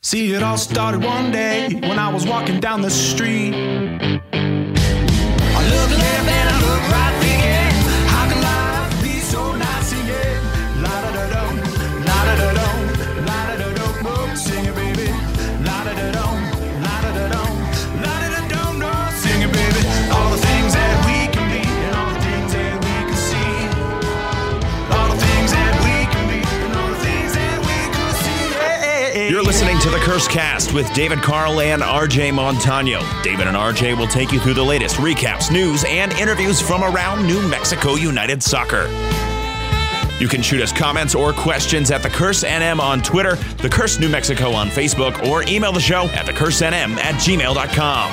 See, it all started one day when I was walking down the street. Curse Cast with David Carl and RJ Montaño. David and RJ will take you through the latest recaps, news, and interviews from around New Mexico United Soccer. You can shoot us comments or questions at The Curse NM on Twitter, The Curse New Mexico on Facebook, or email the show at thecursenm at gmail.com.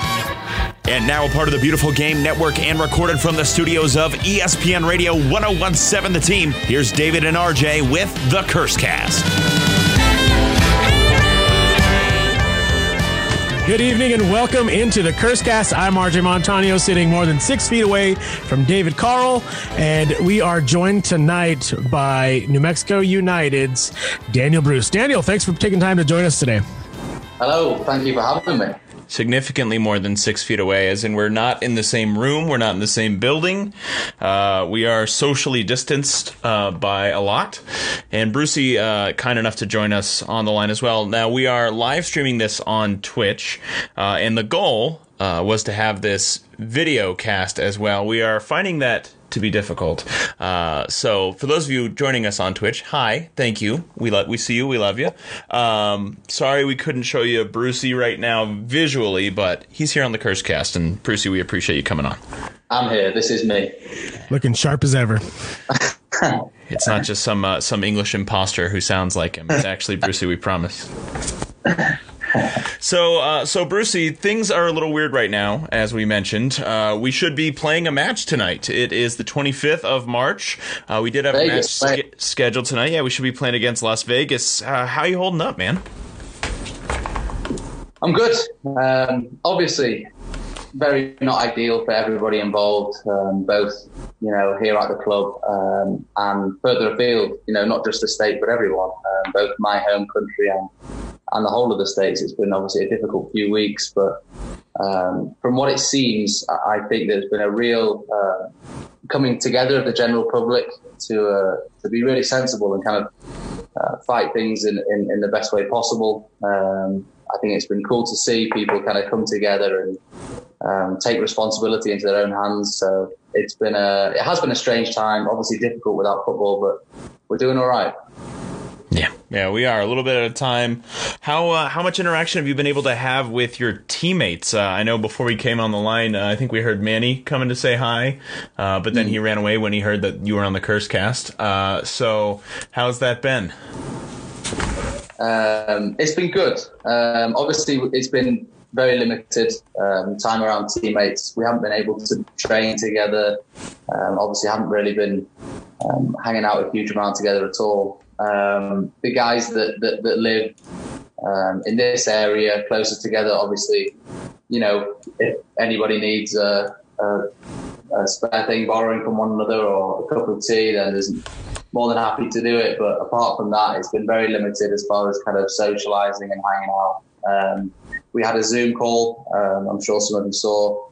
And now a part of the Beautiful Game Network and recorded from the studios of ESPN Radio 1017 The Team, here's David and RJ with The Curse Cast. Good evening and welcome into the Cursecast. I'm RJ Montaño, sitting more than six feet away from David Carl, and we are joined tonight by New Mexico United's Daniel Bruce. Daniel, thanks for taking time to join us today. Hello, thank you for having me. Significantly more than six feet away, as in we're not in the same room, we're not in the same building. Uh, we are socially distanced uh, by a lot. And Brucey, uh, kind enough to join us on the line as well. Now, we are live streaming this on Twitch, uh, and the goal uh, was to have this video cast as well. We are finding that to be difficult. Uh, so, for those of you joining us on Twitch, hi, thank you. We lo- we see you, we love you. Um, sorry we couldn't show you Brucey right now visually, but he's here on the Curse Cast, and Brucey, we appreciate you coming on. I'm here. This is me. Looking sharp as ever. It's not just some uh, some English imposter who sounds like him. It's actually Brucey. We promise. So, uh, so Brucey, things are a little weird right now, as we mentioned. Uh, we should be playing a match tonight. It is the 25th of March. Uh, we did have Vegas, a match right. scheduled tonight. Yeah, we should be playing against Las Vegas. Uh, how you holding up, man? I'm good. Um, obviously, very not ideal for everybody involved, um, both you know here at the club um, and further afield. You know, not just the state but everyone, um, both my home country and and the whole of the states. It's been obviously a difficult few weeks, but um, from what it seems, I think there's been a real uh, coming together of the general public to uh, to be really sensible and kind of uh, fight things in, in, in the best way possible. Um, I think it's been cool to see people kind of come together and um, take responsibility into their own hands. So it's been a, it has been a strange time. Obviously difficult without football, but we're doing all right. Yeah, yeah, we are a little bit at a time. How uh, how much interaction have you been able to have with your teammates? Uh, I know before we came on the line, uh, I think we heard Manny coming to say hi, uh, but then he ran away when he heard that you were on the Curse Cast. Uh, so how's that been? Um, it's been good. Um, obviously, it's been very limited um, time around teammates. We haven't been able to train together. Um, obviously, haven't really been um, hanging out a huge amount together at all. Um, the guys that that, that live um, in this area closer together, obviously, you know, if anybody needs a, a, a spare thing borrowing from one another or a cup of tea, then there's more than happy to do it. But apart from that, it's been very limited as far as kind of socializing and hanging out. Um, we had a Zoom call. Um, I'm sure some of you saw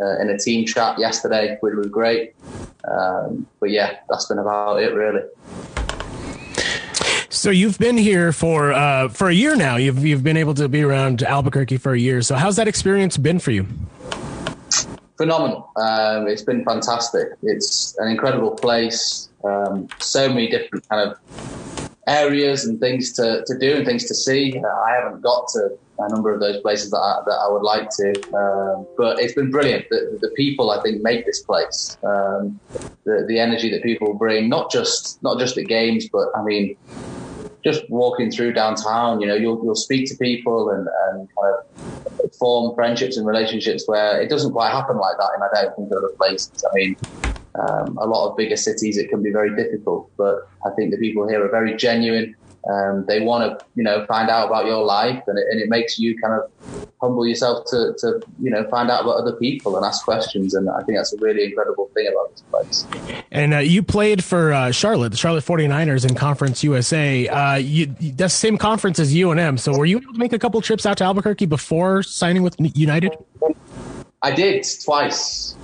uh, in a team chat yesterday, which was great. Um, but yeah, that's been about it really. So you've been here for uh, for a year now. You've you've been able to be around Albuquerque for a year. So how's that experience been for you? phenomenal. Um, it's been fantastic. It's an incredible place. Um, so many different kind of areas and things to, to do and things to see. Uh, I haven't got to a number of those places that I, that I would like to, um, but it's been brilliant. The, the people I think make this place. Um, the, the energy that people bring, not just not just at games, but I mean, just walking through downtown, you know, you'll you'll speak to people and, and kind of form friendships and relationships where it doesn't quite happen like that in I don't think other places. I mean, um, a lot of bigger cities it can be very difficult, but I think the people here are very genuine. Um, they want to, you know, find out about your life, and it, and it makes you kind of humble yourself to, to you know find out about other people and ask questions. And I think that's a really incredible thing about this place. And uh, you played for uh, Charlotte, the Charlotte 49ers in Conference USA. Uh, you, that's the same conference as UNM. So were you able to make a couple trips out to Albuquerque before signing with United? I did twice.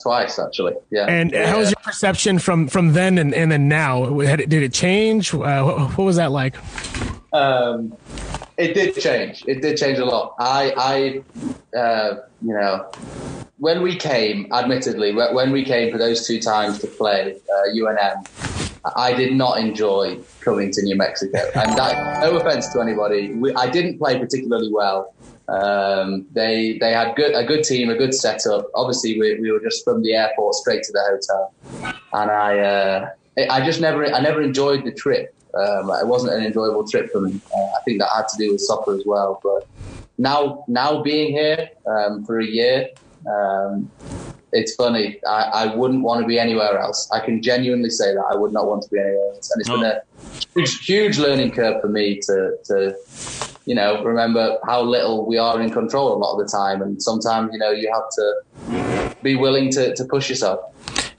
Twice actually, yeah. And yeah. how was your perception from from then and, and then now? It, Did it change? Uh, what was that like? Um, it did change. It did change a lot. I, I, uh, you know, when we came, admittedly, when we came for those two times to play uh, UNM, I did not enjoy coming to New Mexico. And that, no offense to anybody, we, I didn't play particularly well. Um, they they had good a good team, a good setup. Obviously, we, we were just from the airport straight to the hotel, and I uh, I just never I never enjoyed the trip. Um, it wasn't an enjoyable trip for me. Uh, I think that had to do with soccer as well. But now now being here um, for a year, um, it's funny. I, I wouldn't want to be anywhere else. I can genuinely say that I would not want to be anywhere else. And it's been a huge, huge learning curve for me to, to, you know, remember how little we are in control a lot of the time. And sometimes, you know, you have to be willing to, to push yourself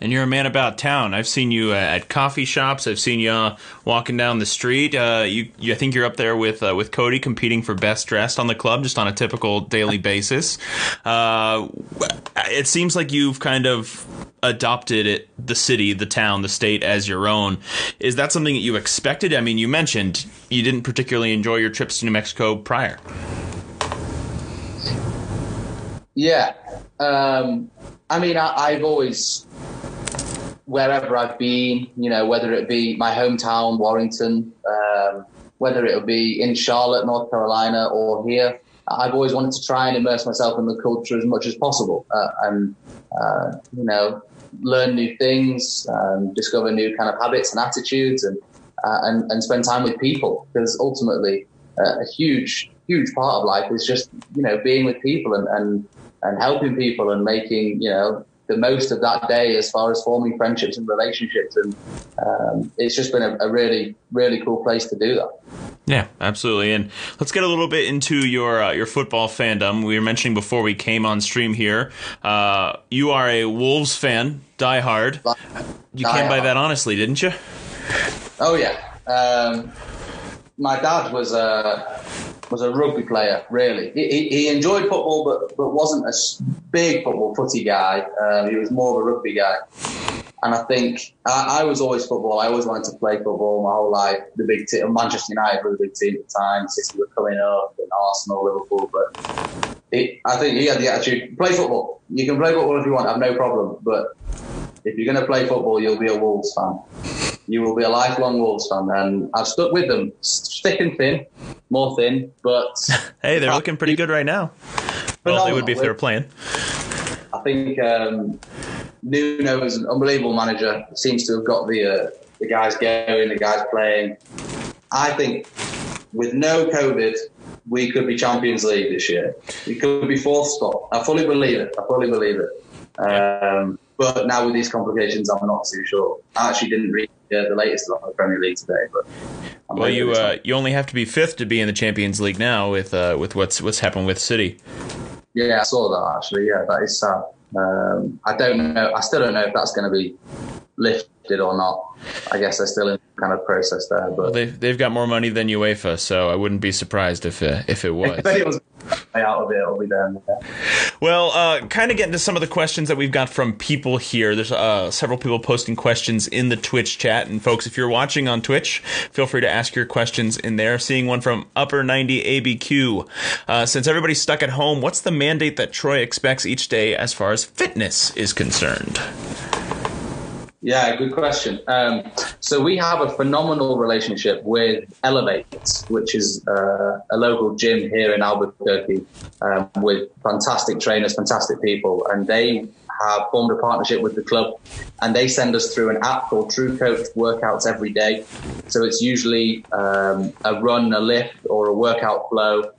and you're a man about town. I've seen you at coffee shops. I've seen you uh, walking down the street. Uh, you, you, I think you're up there with uh, with Cody competing for best dressed on the club, just on a typical daily basis. Uh, it seems like you've kind of adopted it, the city, the town, the state as your own. Is that something that you expected? I mean, you mentioned you didn't particularly enjoy your trips to New Mexico prior. Yeah. Um, I mean, I, have always wherever I've been, you know, whether it be my hometown, Warrington, um, whether it'll be in Charlotte, North Carolina, or here, I've always wanted to try and immerse myself in the culture as much as possible, uh, and uh, you know, learn new things, um, discover new kind of habits and attitudes, and uh, and, and spend time with people. Because ultimately, uh, a huge, huge part of life is just you know being with people and and and helping people and making you know the most of that day as far as forming friendships and relationships. And um, it's just been a, a, really, really cool place to do that. Yeah, absolutely. And let's get a little bit into your uh, your football fandom. We were mentioning before we came on stream here. Uh, you are a Wolves fan, die hard. You came by that honestly, didn't you? Oh yeah. Um, my dad was a was a rugby player. Really, he, he enjoyed football, but but wasn't a big football footy guy. Um, he was more of a rugby guy. And I think I, I, was always football. I always wanted to play football my whole life. The big team, Manchester United were the big team at the time. City were coming up, and Arsenal, Liverpool. But it, I think he had the attitude: play football. You can play football if you want. I have no problem. But if you're going to play football, you'll be a Wolves fan. You will be a lifelong Wolves fan, and I've stuck with them, thick and thin, more thin. But hey, they're looking pretty good right now. Well, they would be if they were playing. I think um, Nuno is an unbelievable manager. Seems to have got the uh, the guys going, the guys playing. I think with no COVID, we could be Champions League this year. We could be fourth spot. I fully believe it. I fully believe it. Um, but now with these complications, I'm not too sure. I actually didn't read uh, the latest about the Premier League today, but. I'm well, you uh, you only have to be fifth to be in the Champions League now with uh, with what's what's happened with City. Yeah, I saw that actually. Yeah, that is sad. Um, I don't know. I still don't know if that's going to be lifted or not. I guess they're still in kind of process there. But well, they've they've got more money than UEFA, so I wouldn't be surprised if uh, if it was. If out of it, it'll be. Well, uh, kind of getting to some of the questions that we've got from people here. There's uh, several people posting questions in the Twitch chat, and folks, if you're watching on Twitch, feel free to ask your questions in there. Seeing one from Upper 90 ABQ. Uh, since everybody's stuck at home, what's the mandate that Troy expects each day as far as fitness is concerned? Yeah, good question. Um, so we have a phenomenal relationship with Elevate, which is uh, a local gym here in Albuquerque um, with fantastic trainers, fantastic people, and they have formed a partnership with the club and they send us through an app called True Coach workouts every day. So it's usually um, a run, a lift, or a workout flow,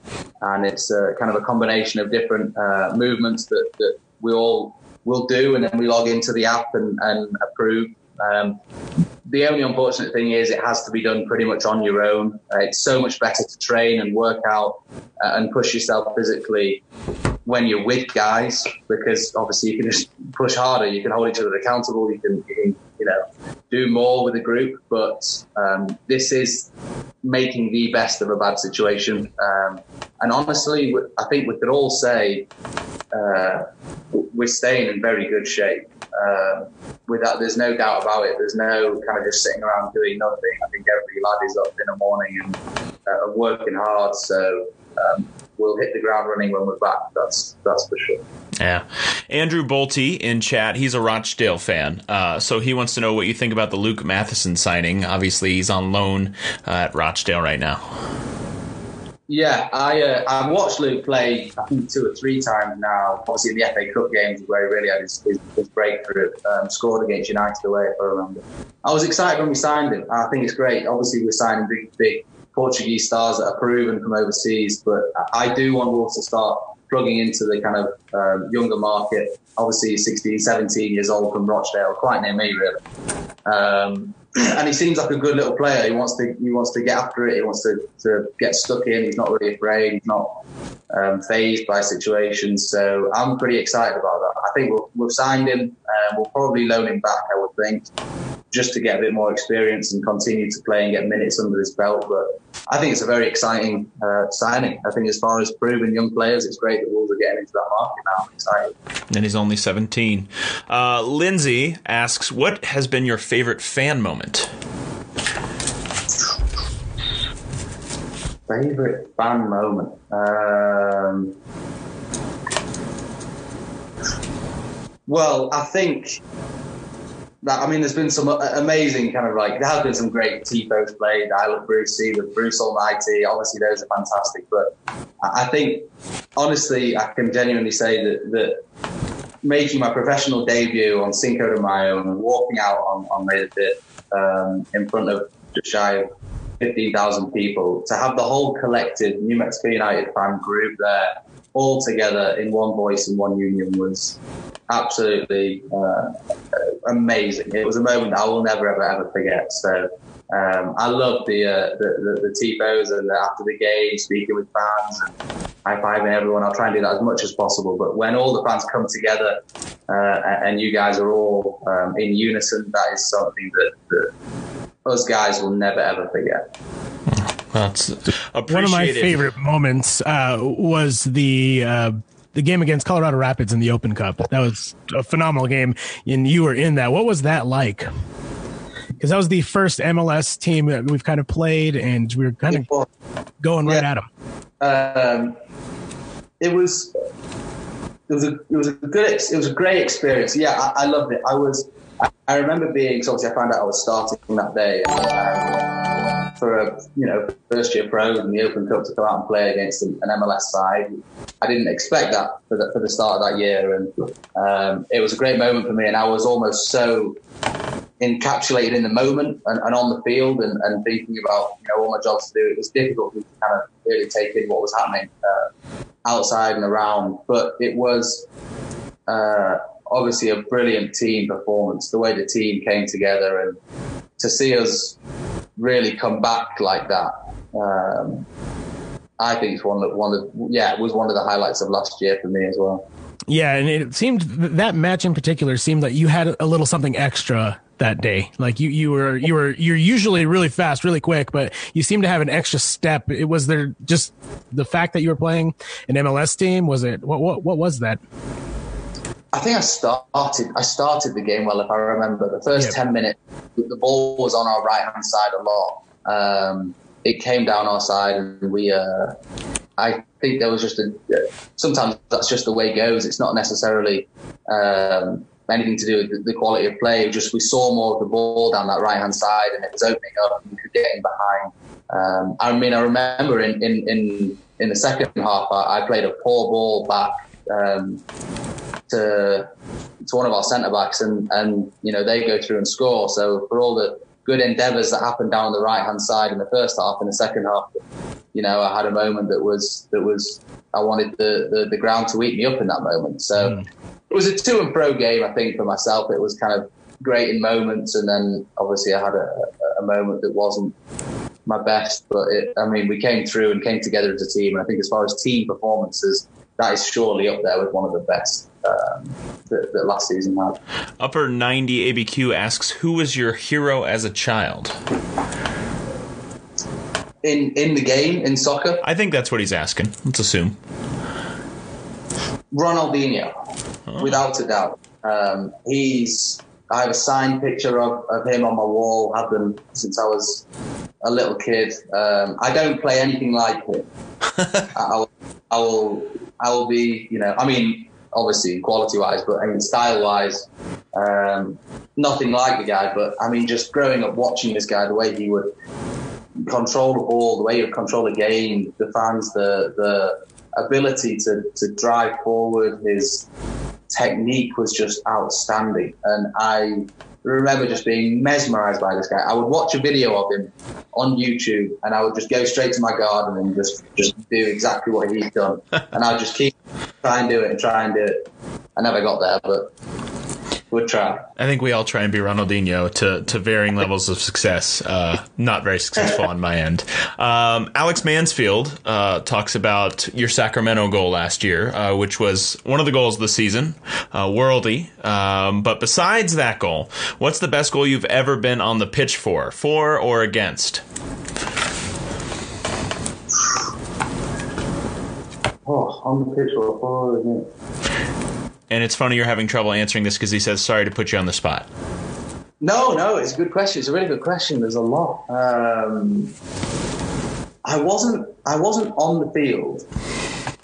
and it's a, kind of a combination of different uh, movements that, that we all will do, and then we log into the app and, and approve. Um, the only unfortunate thing is it has to be done pretty much on your own. Uh, it's so much better to train and work out uh, and push yourself physically when you're with guys because obviously you can just push harder. You can hold each other accountable. You can, you, can, you know, do more with the group. But um, this is making the best of a bad situation. Um, and honestly, I think we could all say uh, we're staying in very good shape. Uh, with that, there's no doubt about it. There's no kind of just sitting around doing nothing. I think every lad is up in the morning and uh, working hard. So um, we'll hit the ground running when we're back. That's that's for sure. Yeah. Andrew Bolte in chat, he's a Rochdale fan. Uh, so he wants to know what you think about the Luke Matheson signing. Obviously, he's on loan uh, at Rochdale right now. Yeah, I uh, I've watched Luke play I think two or three times now. Obviously in the FA Cup games where he really had his, his, his breakthrough, um, scored against United away if I remember. I was excited when we signed him. I think it's great. Obviously we're signing big big Portuguese stars that are proven from overseas, but I do want Wolves to start plugging into the kind of um, younger market. Obviously, 16, 17 years old from Rochdale, quite near me, really. Um, and he seems like a good little player. He wants to he wants to get after it. He wants to, to get stuck in. He's not really afraid. He's not um, phased by situations. So I'm pretty excited about that. I think we'll, we've signed him. and we'll probably loan him back. I would think just to get a bit more experience and continue to play and get minutes under his belt. But I think it's a very exciting uh, signing. I think as far as proven young players, it's great that Wolves are getting into that market now. I'm excited. And he's only 17. Uh, Lindsay asks, what has been your favorite fan moment? Favorite fan moment? Um, well, I think that I mean, there's been some amazing kind of like there have been some great tifos played. I love Brucey with Bruce Almighty. Obviously, those are fantastic. But I think honestly, I can genuinely say that that making my professional debut on Cinco de Mayo and walking out on on May the fifth um, in front of just shy of 15,000 people to have the whole collective New Mexico United fan group there all together in one voice and one union was absolutely uh, amazing. It was a moment I will never ever ever forget. So um, I love the, uh, the, the the and the, after the game speaking with fans and high fiving everyone. I'll try and do that as much as possible. But when all the fans come together uh, and you guys are all um, in unison, that is something that, that us guys will never ever forget. That's one of my favorite moments uh, was the uh, the game against Colorado Rapids in the Open Cup. That was a phenomenal game, and you were in that. What was that like? Because that was the first MLS team that we've kind of played, and we were kind of going right yeah. at them. Um, it was it was a it was a good it was a great experience. Yeah, I, I loved it. I was I remember being so obviously I found out I was starting that day. Um, for a you know first year pro in the Open Cup to come out and play against an, MLS side. I didn't expect that for the, for the start of that year, and um, it was a great moment for me. And I was almost so encapsulated in the moment and, and on the field and, and, thinking about you know all my jobs to do. It was difficult to kind of really take in what was happening uh, outside and around, but it was. Uh, obviously, a brilliant team performance. The way the team came together and to see us really come back like that. Um, I think it's one of one of yeah, it was one of the highlights of last year for me as well. Yeah, and it seemed that match in particular seemed like you had a little something extra that day. Like you, you were, you were, you're usually really fast, really quick, but you seem to have an extra step. It was there just the fact that you were playing an MLS team. Was it what? What, what was that? I think I started. I started the game well, if I remember. The first yeah. ten minutes, the ball was on our right hand side a lot. Um, it came down our side, and we. Uh, I think there was just a. Sometimes that's just the way it goes. It's not necessarily um, anything to do with the, quality of play. Just we saw more of the ball down that right hand side, and it was opening up, and we could get in behind. Um, I mean, I remember in in in, in the second half, I, I played a poor ball back. Um, to to one of our centre backs, and and you know they go through and score. So for all the good endeavours that happened down on the right hand side in the first half, in the second half, you know I had a moment that was that was I wanted the the, the ground to eat me up in that moment. So. Mm. It was a two and fro game, I think, for myself. It was kind of great in moments, and then obviously I had a, a moment that wasn't my best. But it, I mean, we came through and came together as a team, and I think as far as team performances, that is surely up there with one of the best um, that, that last season had. Upper 90 ABQ asks, Who was your hero as a child? In in the game in soccer, I think that's what he's asking. Let's assume. Ronaldinho, without a doubt. Um, he's. I have a signed picture of, of him on my wall. Have them since I was a little kid. Um, I don't play anything like him. I, I will. I will. Be. You know. I mean, obviously quality wise, but I mean style wise, um, nothing like the guy. But I mean, just growing up watching this guy, the way he would control the ball, the way he would control the game, the fans, the the ability to, to drive forward, his technique was just outstanding. And I remember just being mesmerized by this guy. I would watch a video of him on YouTube and I would just go straight to my garden and just, just do exactly what he'd done. and I'd just keep try and do it and try and do it. I never got there, but would try. I think we all try and be Ronaldinho to, to varying levels of success. Uh, not very successful on my end. Um, Alex Mansfield uh, talks about your Sacramento goal last year, uh, which was one of the goals of the season, uh, worldy. Um, but besides that goal, what's the best goal you've ever been on the pitch for, for or against? Oh, on the pitch or forward, yeah. And it's funny you're having trouble answering this because he says sorry to put you on the spot. No, no, it's a good question. It's a really good question. There's a lot. Um, I wasn't, I wasn't on the field,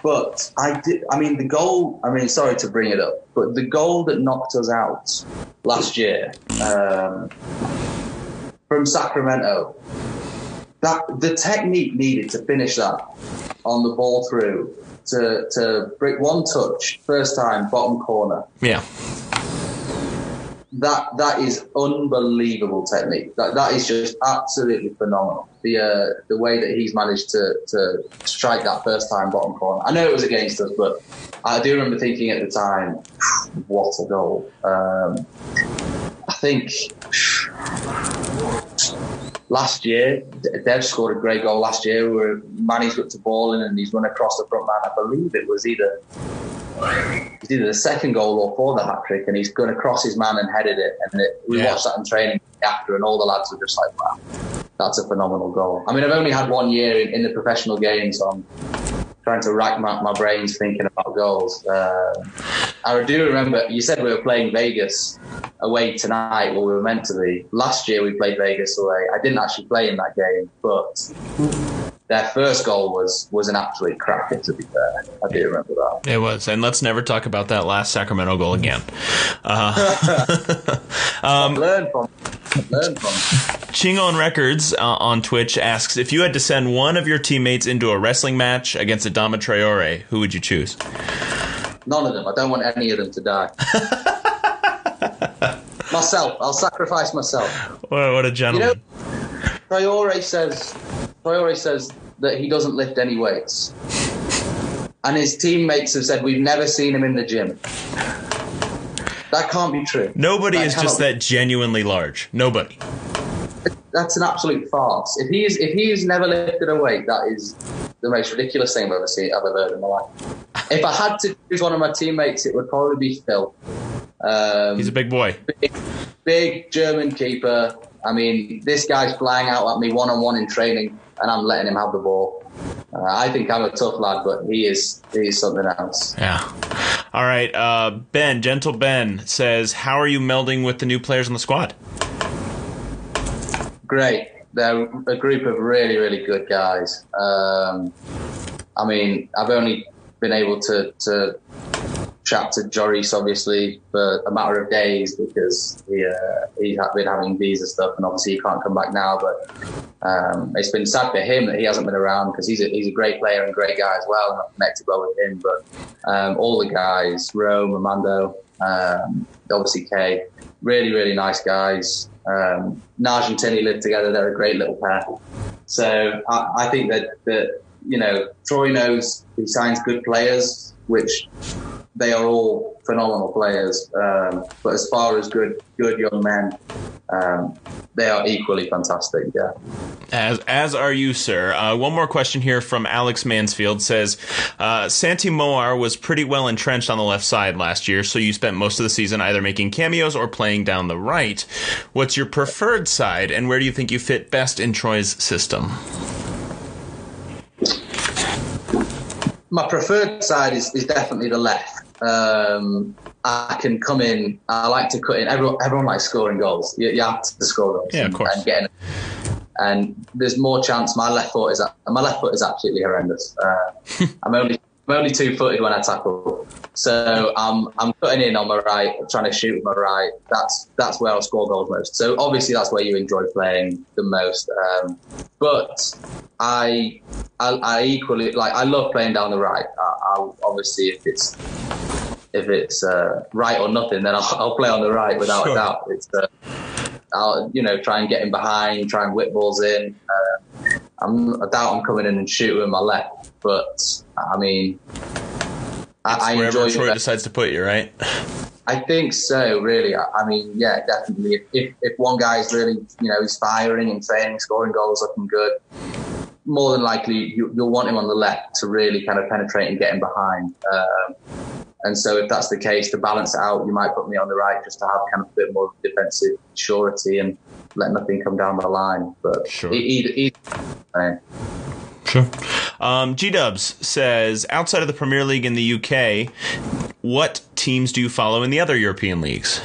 but I did. I mean, the goal. I mean, sorry to bring it up, but the goal that knocked us out last year um, from Sacramento. That the technique needed to finish that on the ball through to to break one touch first time bottom corner Yeah. that that is unbelievable technique. That that is just absolutely phenomenal. The uh, the way that he's managed to to strike that first time bottom corner. I know it was against us, but I do remember thinking at the time, what a goal. Um, I think last year, Dev scored a great goal last year where Manny's got the ball in and he's run across the front man. I believe it was either it's either the second goal or for the hat trick, and he's gone across his man and headed it. And it, we Yeah. watched that in training after, and all the lads were just like, "Wow, that's a phenomenal goal." I mean, I've only had one year in, in the professional game, so I'm trying to rack my, my brains thinking about goals. Uh, I do remember you said we were playing Vegas away tonight. Well, we were meant to be. Last year we played Vegas away. I didn't actually play in that game, but their first goal was was an absolute cracker. To be fair, I do remember that. It was, and let's never talk about that last Sacramento goal again. Uh, learn from, learn from. Chingon Records uh, on Twitch asks if you had to send one of your teammates into a wrestling match against Adama Traore, who would you choose? None of them. I don't want any of them to die. myself. I'll sacrifice myself. What, what a You gentleman! know, Traore says Traore says that he doesn't lift any weights, and his teammates have said we've never seen him in the gym. That can't be true. Nobody That is just cannot- that genuinely large. Nobody. That's an absolute farce. If he is, if he has never lifted a weight, that is the most ridiculous thing I've ever seen, I've ever heard in my life. If I had to choose one of my teammates, it would probably be Phil. Um, He's a big boy. big, big German keeper. I mean, this guy's flying out at me one on one in training, and I'm letting him have the ball. Uh, I think I'm a tough lad, but he is he is something else. Yeah. All right. Uh, ben, gentle Ben says, "How are you melding with the new players on the squad?" Great. They're a group of really, really good guys. Um, I mean, I've only been able to, to chat to Joris, obviously, for a matter of days because he, uh, he's been having visa stuff and obviously he can't come back now. But um, it's been sad for him that he hasn't been around because he's a, he's a great player and great guy as well. And I've connected well with him. But um, all the guys, Rome, Armando, um, obviously Kay, really, really nice guys. Um, Naj and Tinny live together. They're a great little pair. So I, I think that, that, you know, Troy knows he signs good players, which they are all phenomenal players. Um, but as far as good good young men, um, they are equally fantastic. Yeah. As as are you, sir. Uh, one more question here from Alex Mansfield says, uh, Santi Moar was pretty well entrenched on the left side last year, so you spent most of the season either making cameos or playing down the right. What's your preferred side, and where do you think you fit best in Troy's system? My preferred side is, is definitely the left. Um, I can come in. I like to cut in. Everyone, everyone likes scoring goals. You, you have to score goals. Yeah, of and, course. And getting, and there's more chance. My left foot is my left foot is absolutely horrendous. Uh, I'm only I'm only two footed when I tackle, so I'm I'm cutting in on my right, trying to shoot with my right. That's that's where I'll score goals most. So obviously that's where you enjoy playing the most. Um, but I, I I equally like I love playing down the right. I, I obviously if it's if it's uh, right or nothing, then I'll, I'll play on the right without Sure. a doubt. It's uh, I'll you know try and get in behind, try and whip balls in. Uh, I'm, I doubt I'm coming in and shooting with my left, but I mean, I, I Wherever enjoy. Troy decides to put you, right? I think so, really. I, I mean, yeah, definitely. If, if if one guy's really, you know, he's firing and training, scoring goals, looking good, more than likely you, you'll want him on the left to really kind of penetrate and get him behind. Um, and so, if that's the case, to balance it out, you might put me on the right just to have kind of a bit more defensive surety and let nothing come down the line. But Sure. either, either, uh, Sure. Um, G Dubs says, outside of the Premier League in the UK, what teams do you follow in the other European leagues?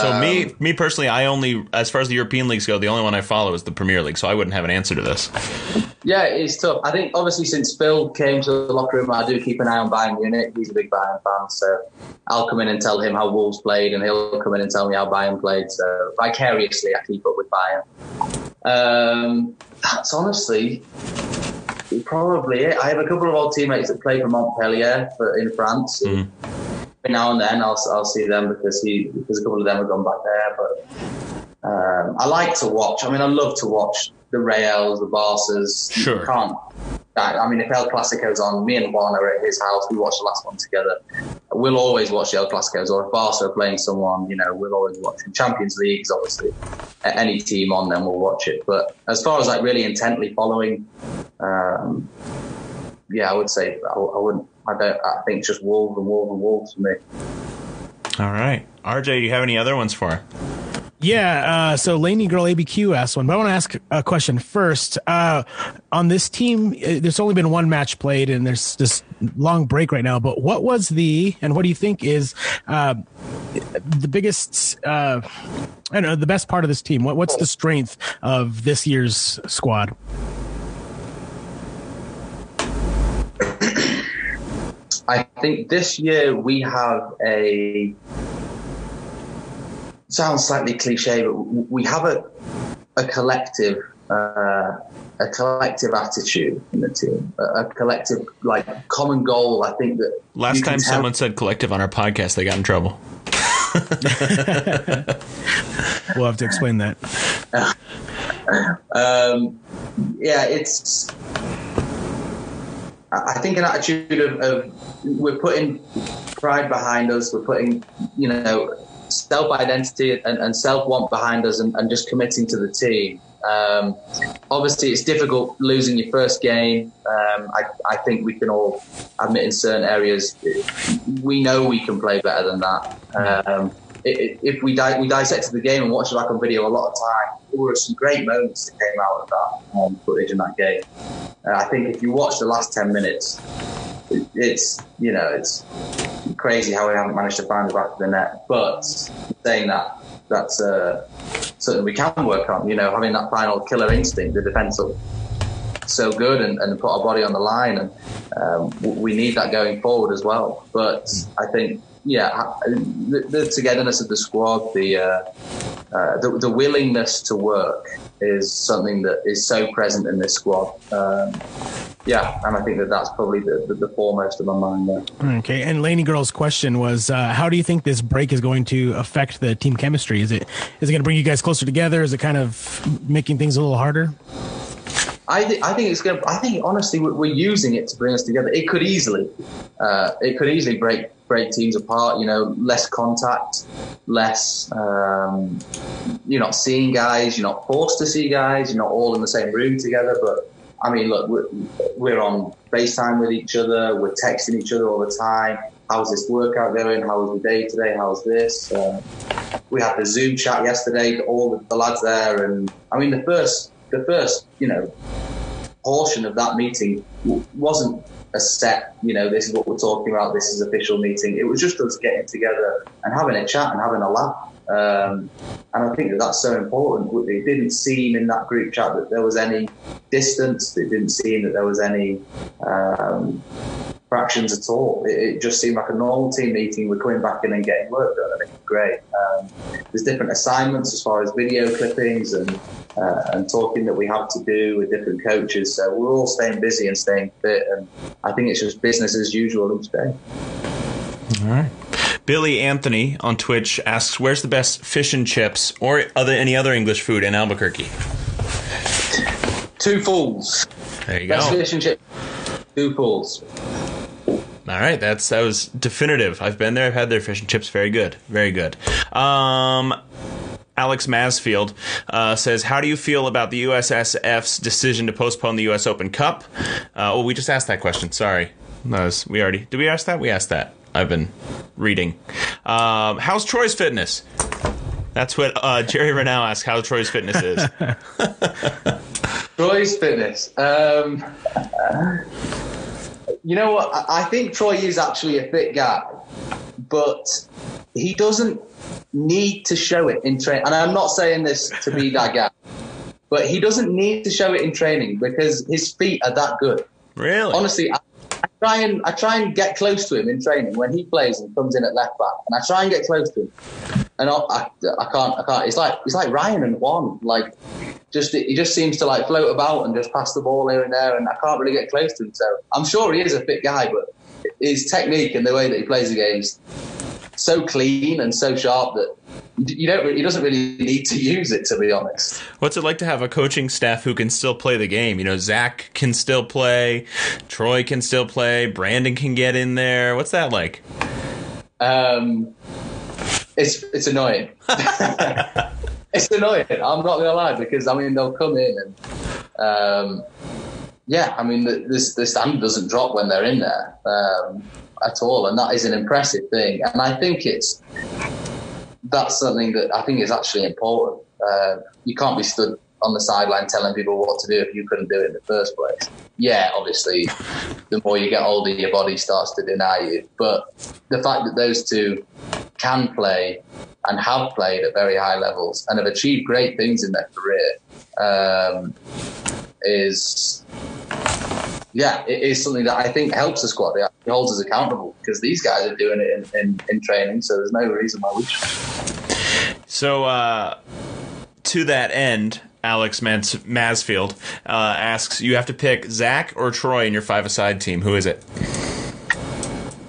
So me, me personally, I only, as far as the European leagues go, the only one I follow is the Premier League. So I wouldn't have an answer to this. Yeah, it's tough. I think obviously since Phil came to the locker room, I do keep an eye on Bayern Munich. He's a big Bayern fan, so I'll come in and tell him how Wolves played, and he'll come in and tell me how Bayern played. So vicariously, I keep up with Bayern. Um, that's honestly probably it. I have a couple of old teammates that play for Montpellier for, in France. Mhm. Now and then, I'll I'll see them because he because a couple of them have gone back there, but. Um, I like to watch. I mean, I love to watch the Reals, the Barca's. You Sure. can't. I mean, if El Clasico's on, me and Juan are at his house. We watch the last one together. We'll always watch the El Clasicos, or if Barca are playing someone, you know, we'll always watch. In Champions Leagues, obviously, any team on, then we'll watch it. But as far as like really intently following, um, yeah, I would say I, I wouldn't. I don't. I think it's just Wolves and Wolves and Wolves for me. All right. RJ, do you have any other ones for? her? Yeah, uh, so Laney Girl ABQ asked one, but I want to ask a question first. Uh, on this team, uh, there's only been one match played, and there's this long break right now. But what was the, and what do you think is uh, the biggest, uh, I don't know, the best part of this team? What, what's the strength of this year's squad? I think this year we have a sounds slightly cliche, but we have a a collective uh, a collective attitude in the team, a, a collective like common goal. I think that Last time tell- someone said collective on our podcast, they got in trouble. We'll have to explain that. um, yeah, it's. I think an attitude of, of we're putting pride behind us. We're putting, you know, self identity and, and self want behind us, and, and just committing to the team. Um, obviously, it's difficult losing your first game. Um, I, I think we can all admit in certain areas we know we can play better than that. Um, i- i- if we di- we dissected the game and watched it back on video a lot of time, there were some great moments that came out of that um, footage in that game. Uh, I think if you watch the last ten minutes, it, it's you know it's crazy how we haven't managed to find the back of the net. But saying that, that's uh, something we can work on. You know, having that final killer instinct, the defence will so good and, and put our body on the line, and um, we need that going forward as well. But I think, yeah, the, the togetherness of the squad, the, uh, uh, the the willingness to work is something that is so present in this squad. Um, yeah, and I think that that's probably the, the, the foremost of my mind there. Okay, and Laney Girl's question was, uh, how do you think this break is going to affect the team chemistry? Is it is it going to bring you guys closer together? Is it kind of making things a little harder? I think I think it's going. I think honestly, we're, we're using it to bring us together. It could easily, uh, it could easily break break teams apart. You know, less contact, less. Um, you're not seeing guys. You're not forced to see guys. You're not all in the same room together. But I mean, look, we're, we're on FaceTime with each other. We're texting each other all the time. How's this workout going? How was the day today? How's this? Uh, we had the Zoom chat yesterday. All the, the lads there, and I mean, the first the first, you know, portion of that meeting wasn't a set, you know, this is what we're talking about, this is official meeting. It was just us getting together and having a chat and having a laugh. Um, and I think that that's so important. It didn't seem in that group chat that there was any distance. It didn't seem that there was any um, fractions at all. It, it, just seemed like a normal team meeting. We're coming back in and getting work done. I think it's great. Um, there's different assignments as far as video clippings and uh, and talking that we have to do with different coaches. So we're all staying busy and staying fit. And I think it's just business as usual each day. All right. Billy Anthony on Twitch asks, "Where's the best fish and chips or other any other English food in Albuquerque?" Two Falls. There you Best go. fish and chip. Two Falls. All right, that's that was definitive. I've been there. I've had their fish and chips. Very good. Very good. Um, Alex Masfield uh, says, "How do you feel about the USSF's decision to postpone the U.S. Open Cup?" Uh, oh, we just asked that question. Sorry, was, we already did. We ask that. We asked that. I've been reading. Um, how's Troy's fitness? That's what uh, Jerry Renaud asked. How Troy's fitness is. Troy's fitness. Um, you know what? I think Troy is actually a fit guy, but he doesn't need to show it in training. And I'm not saying this to be that guy, but he doesn't need to show it in training because his feet are that good. really? Honestly, I, I try and I try and get close to him in training when he plays and comes in at left back, and I try and get close to him. And I, I, I can't, I can't. It's like it's like Ryan and Juan. Like, just he just seems to like float about and just pass the ball here and there, and I can't really get close to him. So I'm sure he is a fit guy, but his technique and the way that he plays the game is so clean and so sharp that you don't. He doesn't really need to use it, to be honest. What's it like to have a coaching staff who can still play the game? You know, Zach can still play, Troy can still play, Brandon can get in there. What's that like? Um, it's it's annoying. it's annoying. I'm not gonna lie because I mean they'll come in and um, yeah, I mean the, the the standard doesn't drop when they're in there um, at all, and that is an impressive thing. And I think it's that's something that I think is actually important. Uh, you can't be stood on the sideline telling people what to do if you couldn't do it in the first place. Yeah, obviously, the more you get older, your body starts to deny you. But the fact that those two can play and have played at very high levels and have achieved great things in their career um, is, yeah, it is something that I think helps the squad. It holds us accountable because these guys are doing it in, in, in training, so there's no reason why we should. So, uh, to that end, Alex Mas- Masfield uh, asks, you have to pick Zach or Troy in your five-a-side team. Who is it?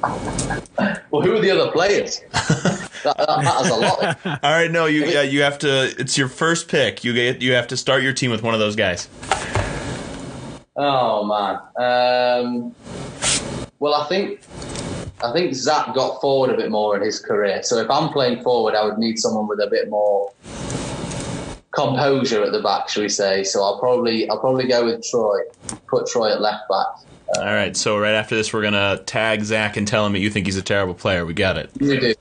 Well, who are the other players? that, that matters a lot. All right, no, you uh, you have to. It's your first pick. You get you have to start your team with one of those guys. Oh man. Um, well, I think I think Zach got forward a bit more in his career. So if I'm playing forward, I would need someone with a bit more composure at the back, shall we say? So I'll probably I'll probably go with Troy. Put Troy at left back. All right, so right after this, we're gonna tag Zach and tell him that you think he's a terrible player. We got it. You do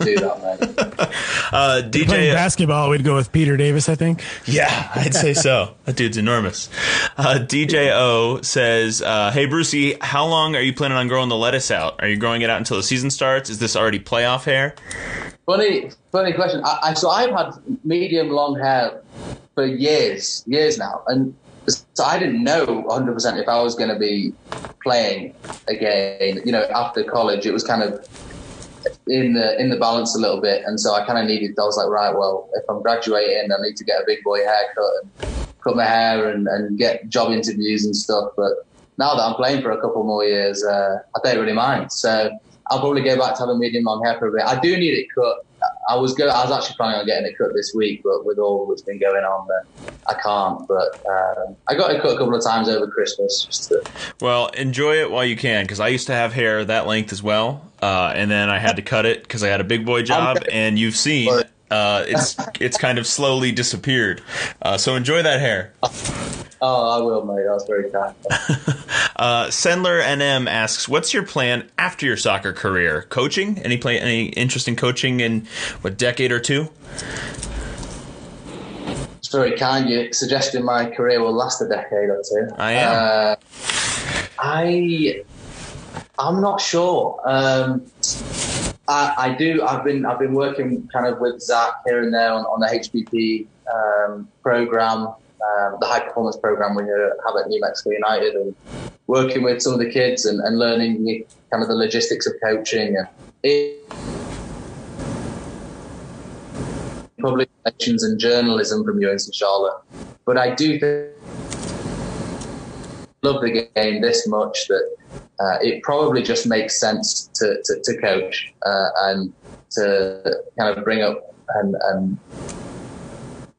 do that, mate. Uh, Playing DJ, basketball, we'd go with Peter Davis, I think. yeah, I'd say so. That dude's enormous. Uh, DJ O says, uh, "Hey Brucey, how long are you planning on growing the lettuce out? Are you growing it out until the season starts? Is this already playoff hair?" Funny, funny question. I, I, so I've had medium long hair for years, years now, and so I didn't know 100 percent if I was going to be playing again. You know, after college, it was kind of in the in the balance a little bit, and so I kind of needed. I was like, right, well, if I'm graduating, I need to get a big boy haircut and cut my hair and, and get job interviews and stuff. But now that I'm playing for a couple more years, uh, I don't really mind. So I'll probably go back to having medium long hair for a bit. I do need it cut. I was go. I was actually planning on getting it cut this week, but with all that's been going on, then I can't. But um, I got it cut a couple of times over Christmas. Just to, Well, enjoy it while you can, because I used to have hair that length as well, uh, and then I had to cut it because I had a big boy job, and you've seen uh, it's it's kind of slowly disappeared. Uh, so enjoy that hair. oh, I will, mate. That's very kind. Uh, Sendler NM asks, "What's your plan after your soccer career? Coaching? Any play? Any interest in coaching in what decade or two? It's very kind. You suggesting my career will last a decade or two. I am. Uh, I. I'm not sure. Um, I, do. I've been. I've been working kind of with Zach here and there on, on the HPP um, program, um, the high performance program we have at New Mexico United, and working with some of the kids and, and learning the, kind of the logistics of coaching and it, public relations and journalism from UNC Charlotte. But I do think love the game this much that uh, it probably just makes sense to, to, to coach uh, and to kind of bring up and, and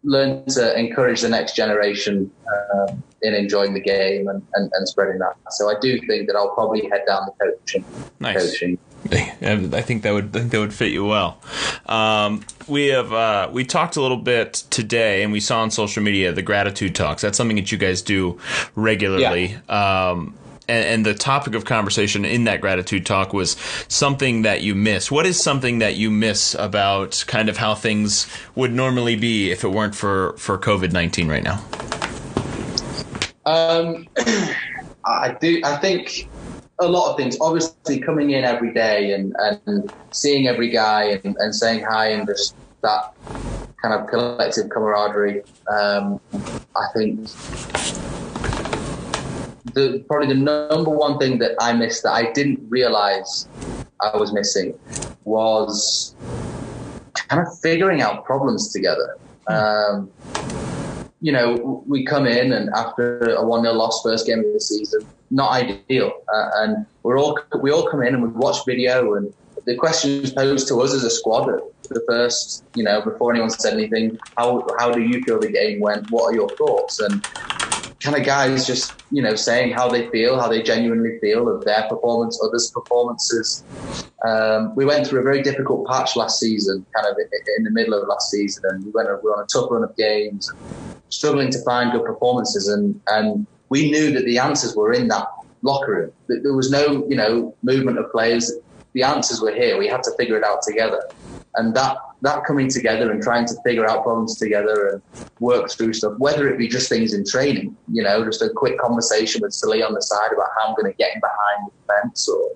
learn to encourage the next generation um, in enjoying the game and, and, and spreading that. So I do think that I'll probably head down the coaching. Nice. Coaching. I think that would I think that would fit you well. Um, we have uh, we talked a little bit today, and we saw on social media the gratitude talks. That's something that you guys do regularly. Um, and, and the topic of conversation in that gratitude talk was something that you miss. What is something that you miss about kind of how things would normally be if it weren't for for COVID nineteen right now? Um, I do. I think a lot of things. Obviously, coming in every day and, and seeing every guy and, and saying hi and just that kind of collective camaraderie. Um, I think the probably the number one thing that I missed that I didn't realize I was missing was kind of figuring out problems together. Um, you know, we come in and after a 1 0 loss first game of the season, not ideal. Uh, and we're all, we all come in and we watch video and the questions posed to us as a squad at the first, you know, before anyone said anything, how, how do you feel the game went? What are your thoughts? And kind of guys just, you know, saying how they feel, how they genuinely feel of their performance, others' performances. Um, we went through a very difficult patch last season, kind of in the middle of last season, and we went we were on a tough run of games, struggling to find good performances, and and we knew that the answers were in that locker room. That there was no, you know, movement of players. The answers were here. We had to figure it out together, and that that coming together and trying to figure out problems together and work through stuff, whether it be just things in training, you know, just a quick conversation with Salih on the side about how I'm going to get him behind the fence or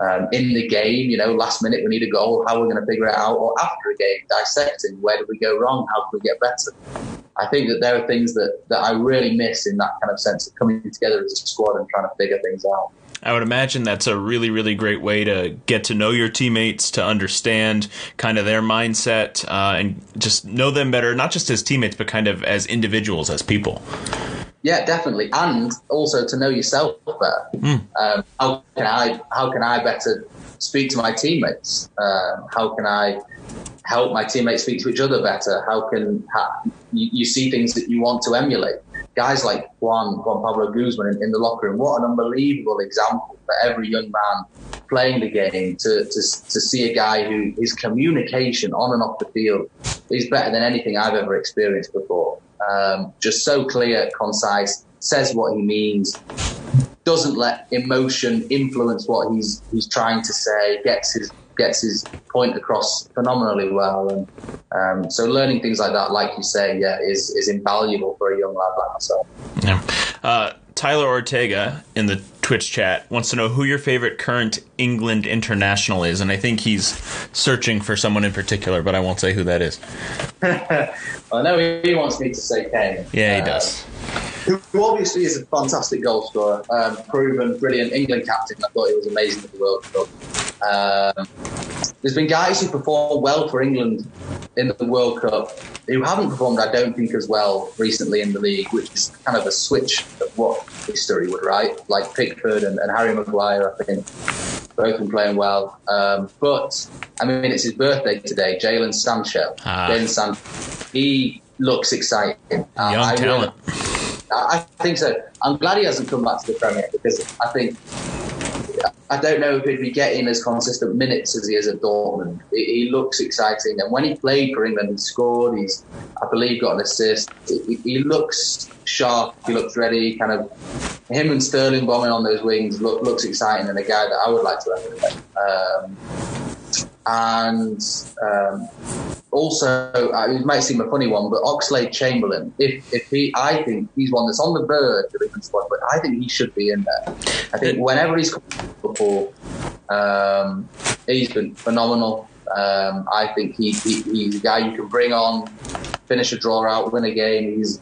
um, in the game, you know, last minute we need a goal, how we're going to figure it out, or after a game, dissecting where did we go wrong, how can we get better. I think that there are things that, that I really miss in that kind of sense of coming together as a squad and trying to figure things out. I would imagine that's a really, really great way to get to know your teammates, to understand kind of their mindset, uh, and just know them better, not just as teammates, but kind of as individuals, as people. Yeah, definitely, and also to know yourself better. Um, how can I? How can I better speak to my teammates? Um, how can I help my teammates speak to each other better? How can how, you, you see things that you want to emulate? Guys like Juan Juan Pablo Guzman in, in the locker room. What an unbelievable example for every young man playing the game to, to to see a guy who his communication on and off the field is better than anything I've ever experienced before. Um, just so clear, concise, says what he means, doesn't let emotion influence what he's he's trying to say, gets his gets his point across phenomenally well, and um, so learning things like that, like you say, yeah, is is invaluable for a young lad like myself. Yeah. Uh, Tyler Ortega in the Twitch chat wants to know who your favorite current England international is, and I think he's searching for someone in particular, but I won't say who that is. I know he wants me to say Kane. Yeah, he Uh, does. who obviously is a fantastic goal scorer, um, proven, brilliant England captain. I thought he was amazing at the World Cup. Um, there's been guys who perform well for England in the World Cup who haven't performed, I don't think, as well recently in the league, which is kind of a switch of what history would write, like Pickford and, and Harry Maguire, I think. Both been playing well. Um, but, I mean, it's his birthday today, Jadon Sancho. Ah. Jadon Sancho. He looks exciting. Young I talent. I I think so. I'm glad he hasn't come back to the Premier because I think I don't know if he'd be getting as consistent minutes as he is at Dortmund. He, he looks exciting, and when he played for England, he scored. He's, I believe, got an assist. He, he looks sharp. He looks ready. Kind of him and Sterling bombing on those wings look, looks exciting, and a guy that I would like to represent. Um, and um, also, uh, it might seem a funny one, but Oxlade Chamberlain, if if he, I think he's one that's on the verge of England squad, but I think he should be in there. I think whenever he's come before, um, he's been phenomenal. Um, I think he, he he's a guy you can bring on, finish a draw out, win a game. He's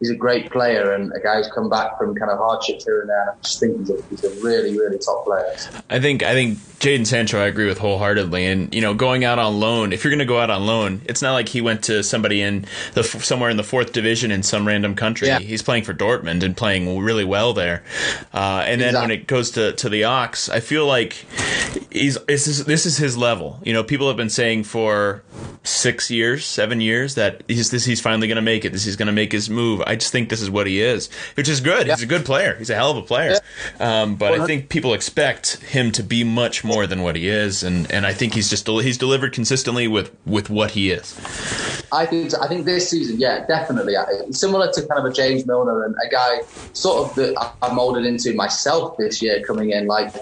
he's a great player and a guy who's come back from kind of hardships here and there. And I just think he's a, he's a really really top player. I think I think Jadon Sancho I agree with wholeheartedly, and you know going out on loan. If you're going to go out on loan, it's not like he went to somebody in the somewhere in the fourth division in some random country. Yeah. He's playing for Dortmund and playing really well there. Uh, and then when it goes to, to the Ox, I feel like he's this is this is his level. You know, people have been saying for six years, seven years that he's this he's finally going to make it. This he's going to make his move. I just think this is what he is, which is good. He's a good player. He's a hell of a player. Um, but I think people expect him to be much more than what he is, and, and I think he's just del- he's delivered consistently with, with what he is. I think I think this season, yeah, definitely. Similar to kind of a James Milner and a guy sort of that I molded into myself this year coming in. Like,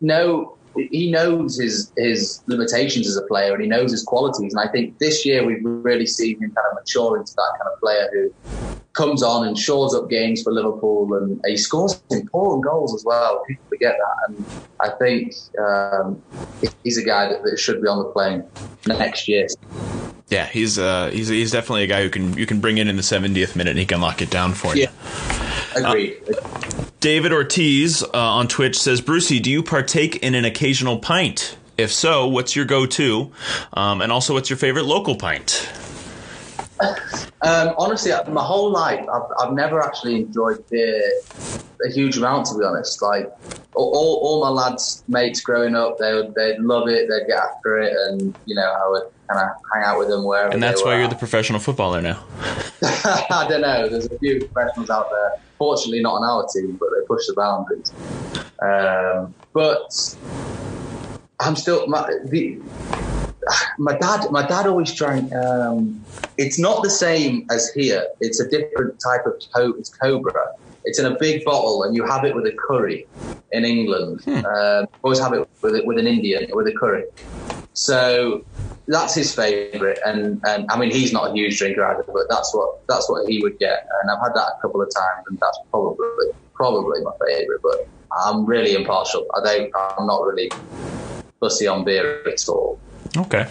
no, he knows his his limitations as a player and he knows his qualities. And I think this year we've really seen him kind of mature into that kind of player who comes on and shores up games for Liverpool and he scores important goals as well. People forget that. And I think um, he's a guy that, that should be on the plane next year. Yeah, he's uh he's he's definitely a guy who can you can bring in in the 70th minute and he can lock it down for you. Agreed. David Ortiz uh, on Twitch says, Brucey, do you partake in an occasional pint? If so, what's your go-to? Um, and also, what's your favorite local pint? Um, honestly, my whole life, I've, I've never actually enjoyed beer a huge amount, to be honest. Like, all, all, my lads' mates growing up, they would they'd love it, they'd get after it, and, you know, I would kind of hang out with them wherever And that's why you're at. the professional footballer now. I don't know. There's a few professionals out there. Fortunately, not on our team, but they push the boundaries. Um, but I'm still my the, my dad. My dad always trying. Um, it's not the same as here. It's a different type of co- it's Cobra. It's in a big bottle, and you have it with a curry in England. Um, always have it with it with an Indian with a curry. So that's his favourite, and, and I mean he's not a huge drinker either, but that's what that's what he would get, and I've had that a couple of times, and that's probably probably my favourite. But I'm really impartial. I don't. I'm not really fussy on beer at all. Okay.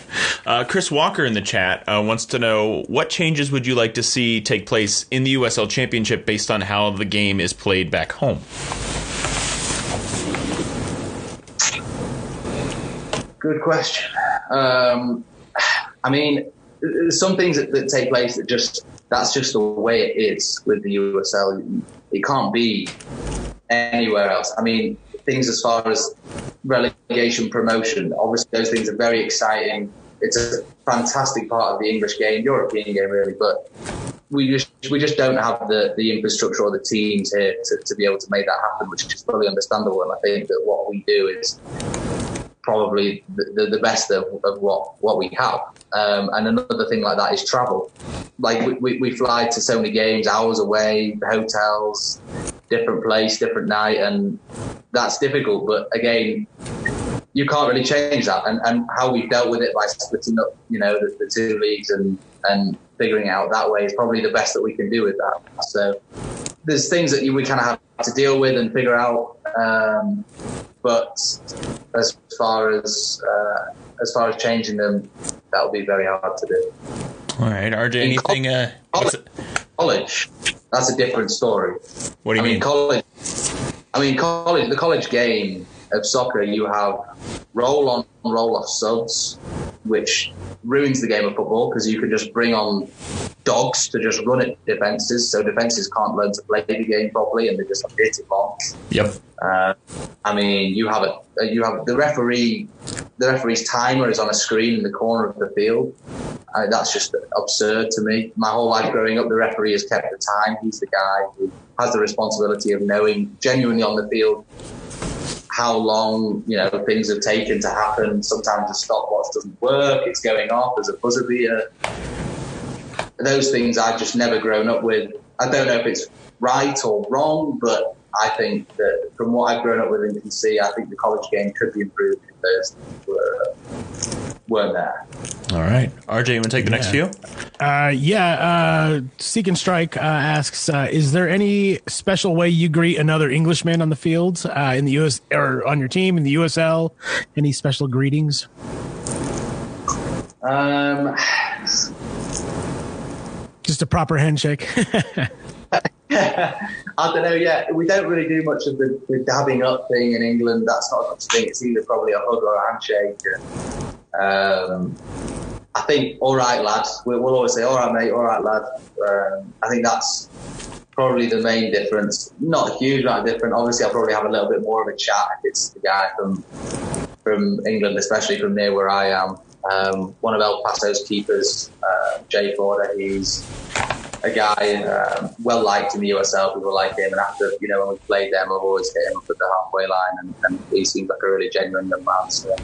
Uh, Chris Walker in the chat uh, wants to know what changes would you like to see take place in the USL Championship based on how the game is played back home? Good question. Um, I mean, some things that, that take place that just that's just the way it is with the USL. It can't be anywhere else. I mean, things as far as relegation promotion, obviously those things are very exciting. It's a fantastic part of the English game, European game really, but we just we just don't have the, the infrastructure or the teams here to, to be able to make that happen, which is fully understandable. And I think that what we do is probably the, the, best of, of what, what we have. Um, and another thing like that is travel. Like we, we, we fly to so many games, hours away, hotels, different place, different night, and that's difficult. But again, you can't really change that. And, and how we've dealt with it by splitting up, you know, the, the two leagues and, and figuring it out that way is probably the best that we can do with that. So there's things that you, we kind of have to deal with and figure out. Um, but as far as uh, as far as changing them, that would be very hard to do. All right, RJ, anything? Uh, it- College, that's a different story. what do you I mean, mean? college. I mean, college. The college game of soccer, you have roll on, roll off subs, which ruins the game of football because you could just bring on dogs to just run at defenses, so defenses can't learn to play the game properly, and they just hit it long. Yep. Uh, I mean, you have a you have the referee. The referee's timer is on a screen in the corner of the field. Uh, that's just absurd to me. My whole life growing up, the referee has kept the time. He's the guy who has the responsibility of knowing genuinely on the field how long you know things have taken to happen. Sometimes the stopwatch doesn't work; it's going off. There's a buzzer beater. Those things I've just never grown up with. I don't know if it's right or wrong, but I think that from what I've grown up with and can see, I think the college game could be improved if those things were, weren't there. All right. RJ, you want to take the next few? Uh, yeah, uh, Seek and Strike uh, asks, uh, is there any special way you greet another Englishman on the field uh, in the US or on your team in the USL? Any special greetings? Um, Just a proper handshake. I don't know yet. We don't really do much of the, the dabbing up thing in England. That's not a thing. It's either probably a hug or a handshake. Um, I think, all right, lads. We'll, always say, all right, mate, all right, lad. Um, I think that's probably the main difference. Not a huge amount of difference. Obviously, I'll probably have a little bit more of a chat if it's the guy from from England, especially from near where I am. Um, one of El Paso's keepers, uh, Jay Forder, he's a guy um, well liked in the USL. People like him, and after you know when we played them, I've always hit him up at the halfway line, and, and he seems like a really genuine young man. So,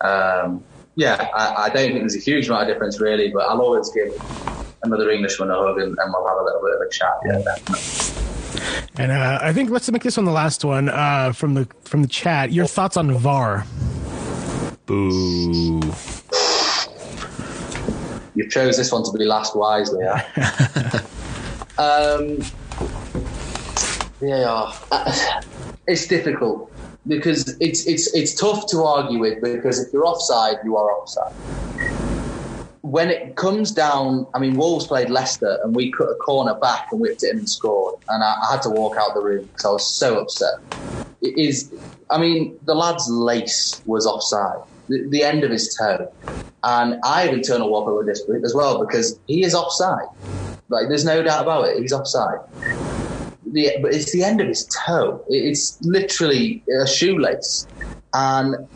um, yeah, I, I don't think there's a huge amount of difference really, but I'll always give another Englishman a hug, and, and we'll have a little bit of a chat. Yeah, definitely. and uh, I think let's make this one the last one uh, from the from the chat. Your thoughts on VAR? Boo. You chose this one to be last wisely. Yeah. um, VAR. Uh, It's difficult because it's it's it's tough to argue with because if you're offside, you are offside. When it comes down, I mean, Wolves played Leicester and we cut a corner back and whipped it in and scored, and I, I had to walk out the room because I was so upset. It is, I mean, the lad's lace was offside, the, the end of his toe, and I have internal wobble with this as well because he is offside. Like, there's no doubt about it. He's offside. The, but it's the end of his toe. It's literally a shoelace, and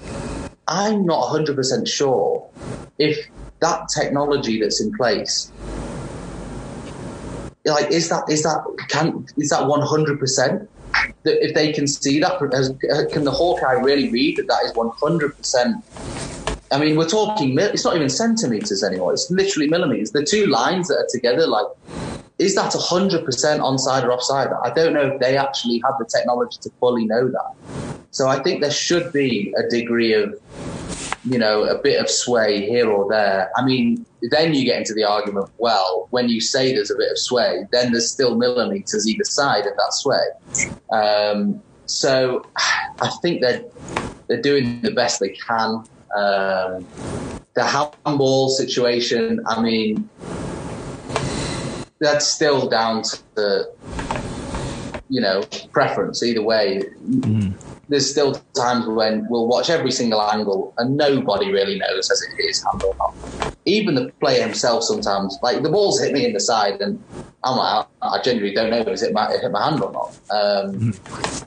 I'm not 100% sure if that technology that's in place, like, is that is that can is that 100%? That if they can see that, uh, can the Hawkeye really read that that is 100%? I mean, we're talking. It's not even centimeters anymore. It's literally millimeters. The two lines that are together, like is that 100% onside or offside? I don't know if they actually have the technology to fully know that. So I think there should be a degree of, you know, a bit of sway here or there. I mean, then you get into the argument, well, when you say there's a bit of sway, then there's still millimeters either side of that sway. Um, so I think they're, they're doing the best they can. Um, the handball situation, I mean, that's still down to the, you know, preference either way. Hmm. There's still times when we'll watch every single angle and nobody really knows as it is hand or not. Even the player himself sometimes, like the ball's hit me in the side and I'm like, I genuinely don't know if it's hit my, it hit my hand or not. Um,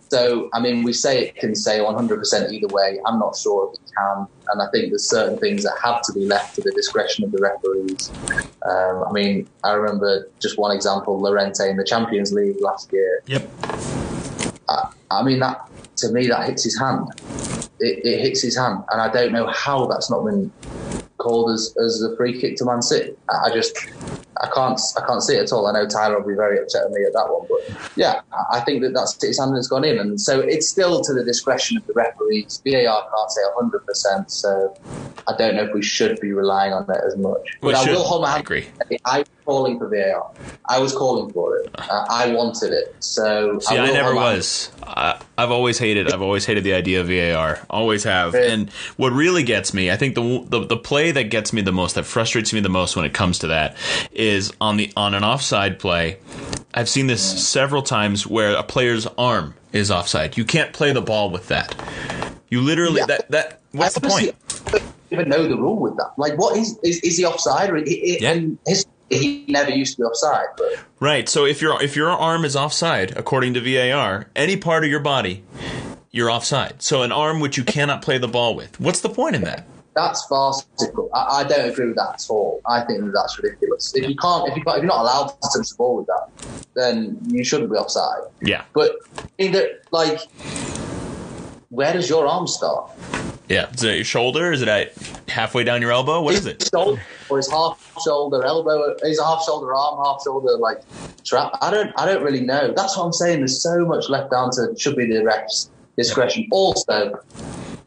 so, I mean, we say it can say 100% either way. I'm not sure if it can. And I think there's certain things that have to be left to the discretion of the referees. Um, I mean, I remember just one example, Llorente in the Champions League last year. Yep. I, I mean, that to me, that hits his hand. It, it hits his hand. And I don't know how that's not been called as, as a free kick to Man City. I I just, I can't, I can't see it at all. I know Tyler will be very upset with me at that one, but yeah, I- I think that that's his hand has gone in, and so it's still to the discretion of the referees. VAR can't say hundred percent, so I don't know if we should be relying on that as much. We but I will hold my I hand. agree. I calling for VAR. I was calling for it. Uh, I wanted it. So See, I, will never was. I, I've always hated. I've always hated the idea of VAR. Always have. Right. And what really gets me, I think the, the the play that gets me the most, that frustrates me the most when it comes to that, is on the on an offside play. I've seen this several times where a player's arm is offside. You can't play the ball with that. You literally Yeah. that that. What's I the point? even know the rule with that. Like, what is is, is he offside? Or, i- i- Yeah. And his he never used to be offside. But Right. So if your if your arm is offside, according to VAR, any part of your body, you're offside. So an arm which you cannot play the ball with. What's the point in that? that's farcical. I, I don't agree with that at all. I think that that's ridiculous. If you can't, if you can't, if you're not allowed to touch the ball with that, then you shouldn't be offside. Yeah. But either like, where does your arm start? Yeah. Is it your shoulder? Is it at halfway down your elbow? What is it? Shoulder or his half shoulder, elbow? Is a half shoulder arm, half shoulder like trap? I don't. I don't really know. That's what I'm saying. There's so much left down to should be the refs' discretion. Also,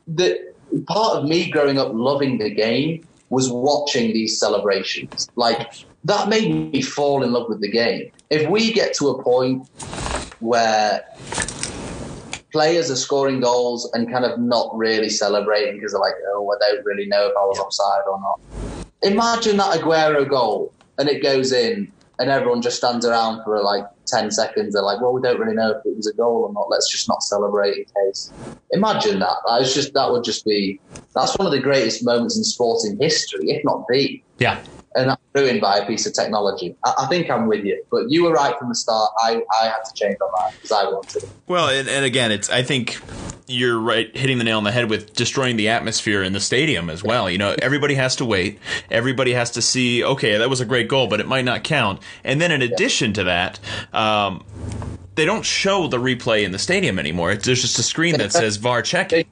the part of me growing up loving the game was watching these celebrations. Like that made me fall in love with the game. If we get to a point where players are scoring goals and kind of not really celebrating because they're like, oh, I don't really know if I was offside or not. Imagine that Aguero goal and it goes in and everyone just stands around for like 10 seconds. They're like, well, we don't really know if it was a goal or not. Let's just not celebrate in case. Imagine that. That's just, that would just be, that's one of the greatest moments in sporting history, if not the. Yeah. And that's ruined by a piece of technology. I, I think I'm with you, but you were right from the start. I, I had to change my mind because I wanted it. Well, and, and again, it's I think you're right hitting the nail on the head with destroying the atmosphere in the stadium as well. You know, everybody has to wait. Everybody has to see, okay, that was a great goal, but it might not count. And then in addition to that, um, they don't show the replay in the stadium anymore. There's just a screen that says VAR checking.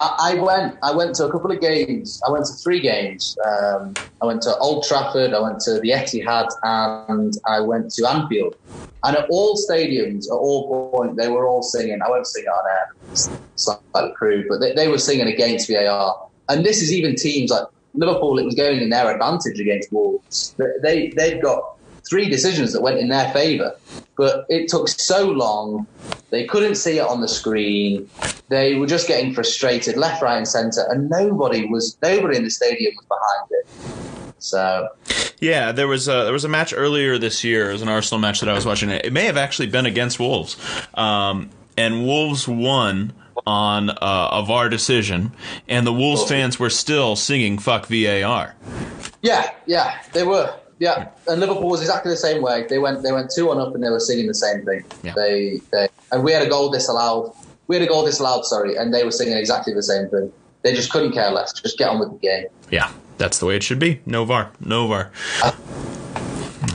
I, went. I went to a couple of games. I went to three games. Um, I went to Old Trafford. I went to the Etihad, and I went to Anfield. And at all stadiums, at all point, they were all singing. I won't sing on air. It's like crew, but they, they were singing against VAR. And this is even teams like Liverpool. It was going in their advantage against Wolves. They- they've got three decisions that went in their favour, but it took so long. They couldn't see it on the screen. They were just getting frustrated, left, right, and centre, and nobody was nobody in the stadium was behind it. So Yeah, there was a there was a match earlier this year. It was an Arsenal match that I was watching. It may have actually been against Wolves, um, and Wolves won on uh, a VAR decision, and the Wolves fans were still singing "fuck VAR." yeah, yeah, they were. Yeah, and Liverpool was exactly the same way. They went they went two one up and they were singing the same thing. Yeah. They they and we had a goal disallowed. We had a goal disallowed, sorry, and they were singing exactly the same thing. They just couldn't care less. Just get on with the game. Yeah, that's the way it should be. No VAR, no VAR.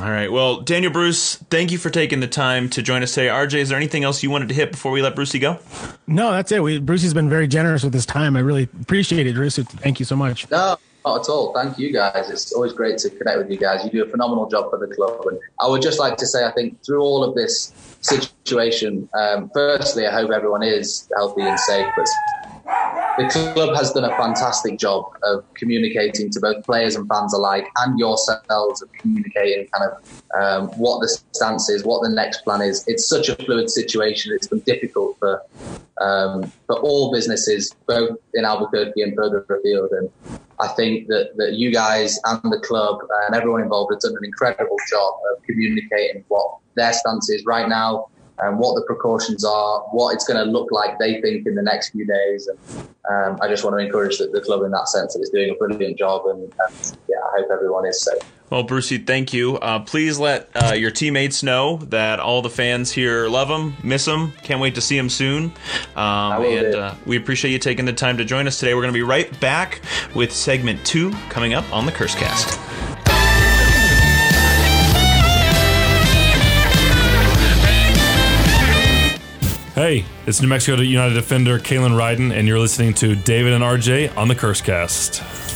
All right. Well, Daniel Bruce, thank you for taking the time to join us today. RJ, is there anything else you wanted to hit before we let Brucey go? No, that's it. We, Brucey's been very generous with his time. I really appreciate it, Bruce. Thank you so much. No, not at all. Thank you guys. It's always great to connect with you guys. You do a phenomenal job for the club. And I would just like to say, I think through all of this situation, um, firstly, I hope everyone is healthy and safe. But the club has done a fantastic job of communicating to both players and fans alike, and yourselves of communicating kind of um, what the stance is, what the next plan is. It's such a fluid situation. It's been difficult for um, for all businesses, both in Albuquerque and further afield. And I think that, that you guys and the club and everyone involved have done an incredible job of communicating what their stance is right now and what the precautions are, what it's going to look like they think in the next few days. And um, I just want to encourage the, the club in that sense that it's doing a brilliant job. And, and yeah, I hope everyone is safe. Well, Brucey, thank you. Uh, please let uh, your teammates know that all the fans here love them, miss them, can't wait to see them soon. Um, will and uh, we appreciate you taking the time to join us today. We're going to be right back with segment two coming up on the Cursecast. Hey, it's New Mexico United defender Kalen Ryden, and you're listening to David and RJ on the Cursecast. I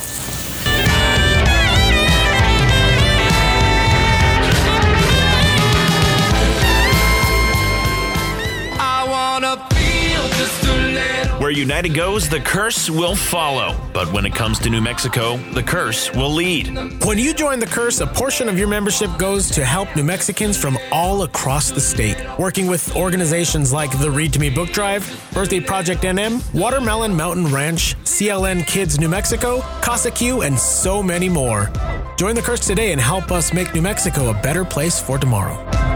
United goes, the curse will follow. But when it comes to New Mexico, the curse will lead. When you join the Curse, a portion of your membership goes to help New Mexicans from all across the state. Working with organizations like the Read to Me Book Drive, Birthday Project NM, Watermelon Mountain Ranch, CLN Kids New Mexico, Casa Q, and so many more. Join the Curse today and help us make New Mexico a better place for tomorrow.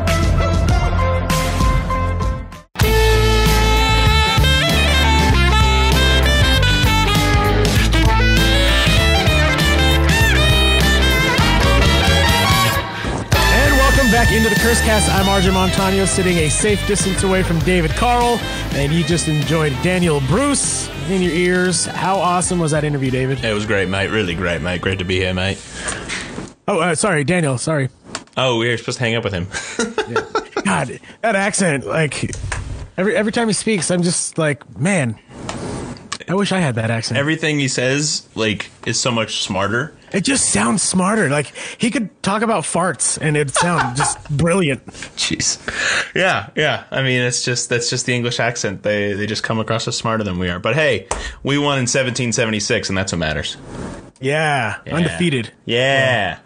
Into the curse Cast. I'm RJ Montaño, sitting a safe distance away from David Carl, and you just enjoyed Daniel Bruce in your ears. How awesome was that interview, David? It was great, mate. Really great, mate. Great to be here, mate. Oh, uh, sorry, Daniel. Sorry. Oh, we were supposed to hang up with him. God, that accent, like every every time he speaks, I'm just like, man, I wish I had that accent. Everything he says, like, is so much smarter. It just sounds smarter. Like he could talk about farts and it'd sound just brilliant. Jeez. Yeah, yeah. I mean, it's just that's just the English accent. They they just come across as smarter than we are. But hey, we won in 1776, and that's what matters. Yeah, undefeated. Yeah.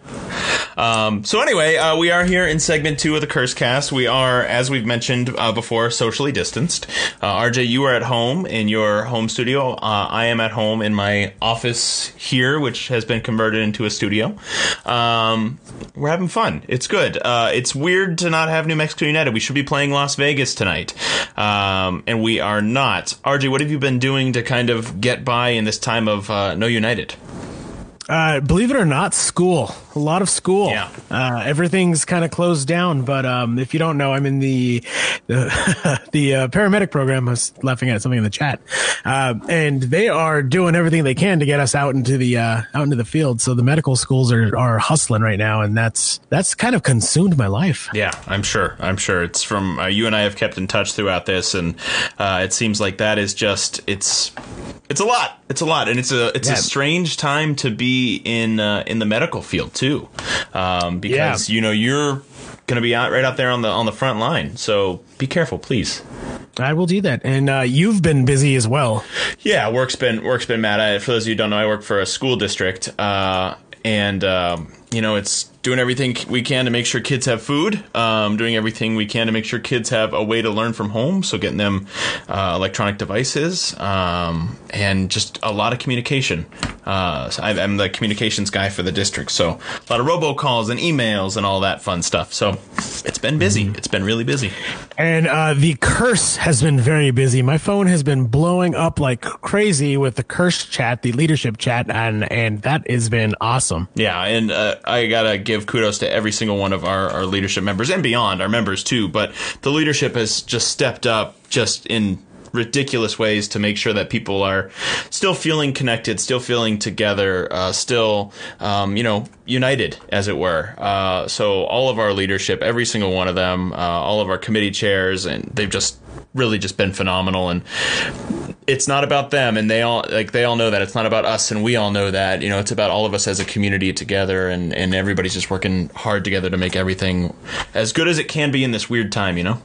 Um, so anyway, uh, we are here in segment two of the Curse Cast. We are, as we've mentioned uh, before, socially distanced. Uh, RJ, you are at home in your home studio. Uh, I am at home in my office here, which has been converted into a studio. Um, we're having fun. It's good. Uh, it's weird to not have New Mexico United. We should be playing Las Vegas tonight, um, and we are not. RJ, what have you been doing to kind of get by in this time of uh, no United? Uh, believe it or not, school. A lot of school. Yeah. Uh, everything's kind of closed down. But um, if you don't know, I'm in the the, the uh, paramedic program. I was laughing at something in the chat, uh, and they are doing everything they can to get us out into the uh, out into the field. So the medical schools are are hustling right now, and that's that's kind of consumed my life. Yeah, I'm sure. I'm sure it's from uh, you and I have kept in touch throughout this, and uh, it seems like that is just it's it's a lot. It's a lot, and it's a it's Yeah. a strange time to be in uh, in the medical field too, um, because you know you're going to be out right out there on the on the front line. So be careful, please. I will do that. And uh, you've been busy as well. Yeah, work's been work's been mad. I, for those of you who don't know, I work for a school district, uh, and um, you know it's doing everything we can to make sure kids have food, um, doing everything we can to make sure kids have a way to learn from home. So getting them uh, electronic devices um, and just a lot of communication. Uh, so I, I'm the communications guy for the district, so a lot of robocalls and emails and all that fun stuff. So it's been busy. It's been really busy. And uh, the curse has been very busy. My phone has been blowing up like crazy with the curse chat, the leadership chat, and and that has been awesome. Yeah, and uh, I gotta give kudos to every single one of our, our leadership members and beyond our members too. But the leadership has just stepped up just in ridiculous ways to make sure that people are still feeling connected, still feeling together, uh, still um, you know united, as it were. Uh, so all of our leadership, every single one of them, uh, all of our committee chairs, and they've just really just been phenomenal. And it's not about them and they all like they all know that. It's not about us and we all know that. You know it's about all of us as a community together and and everybody's just working hard together to make everything as good as it can be in this weird time you know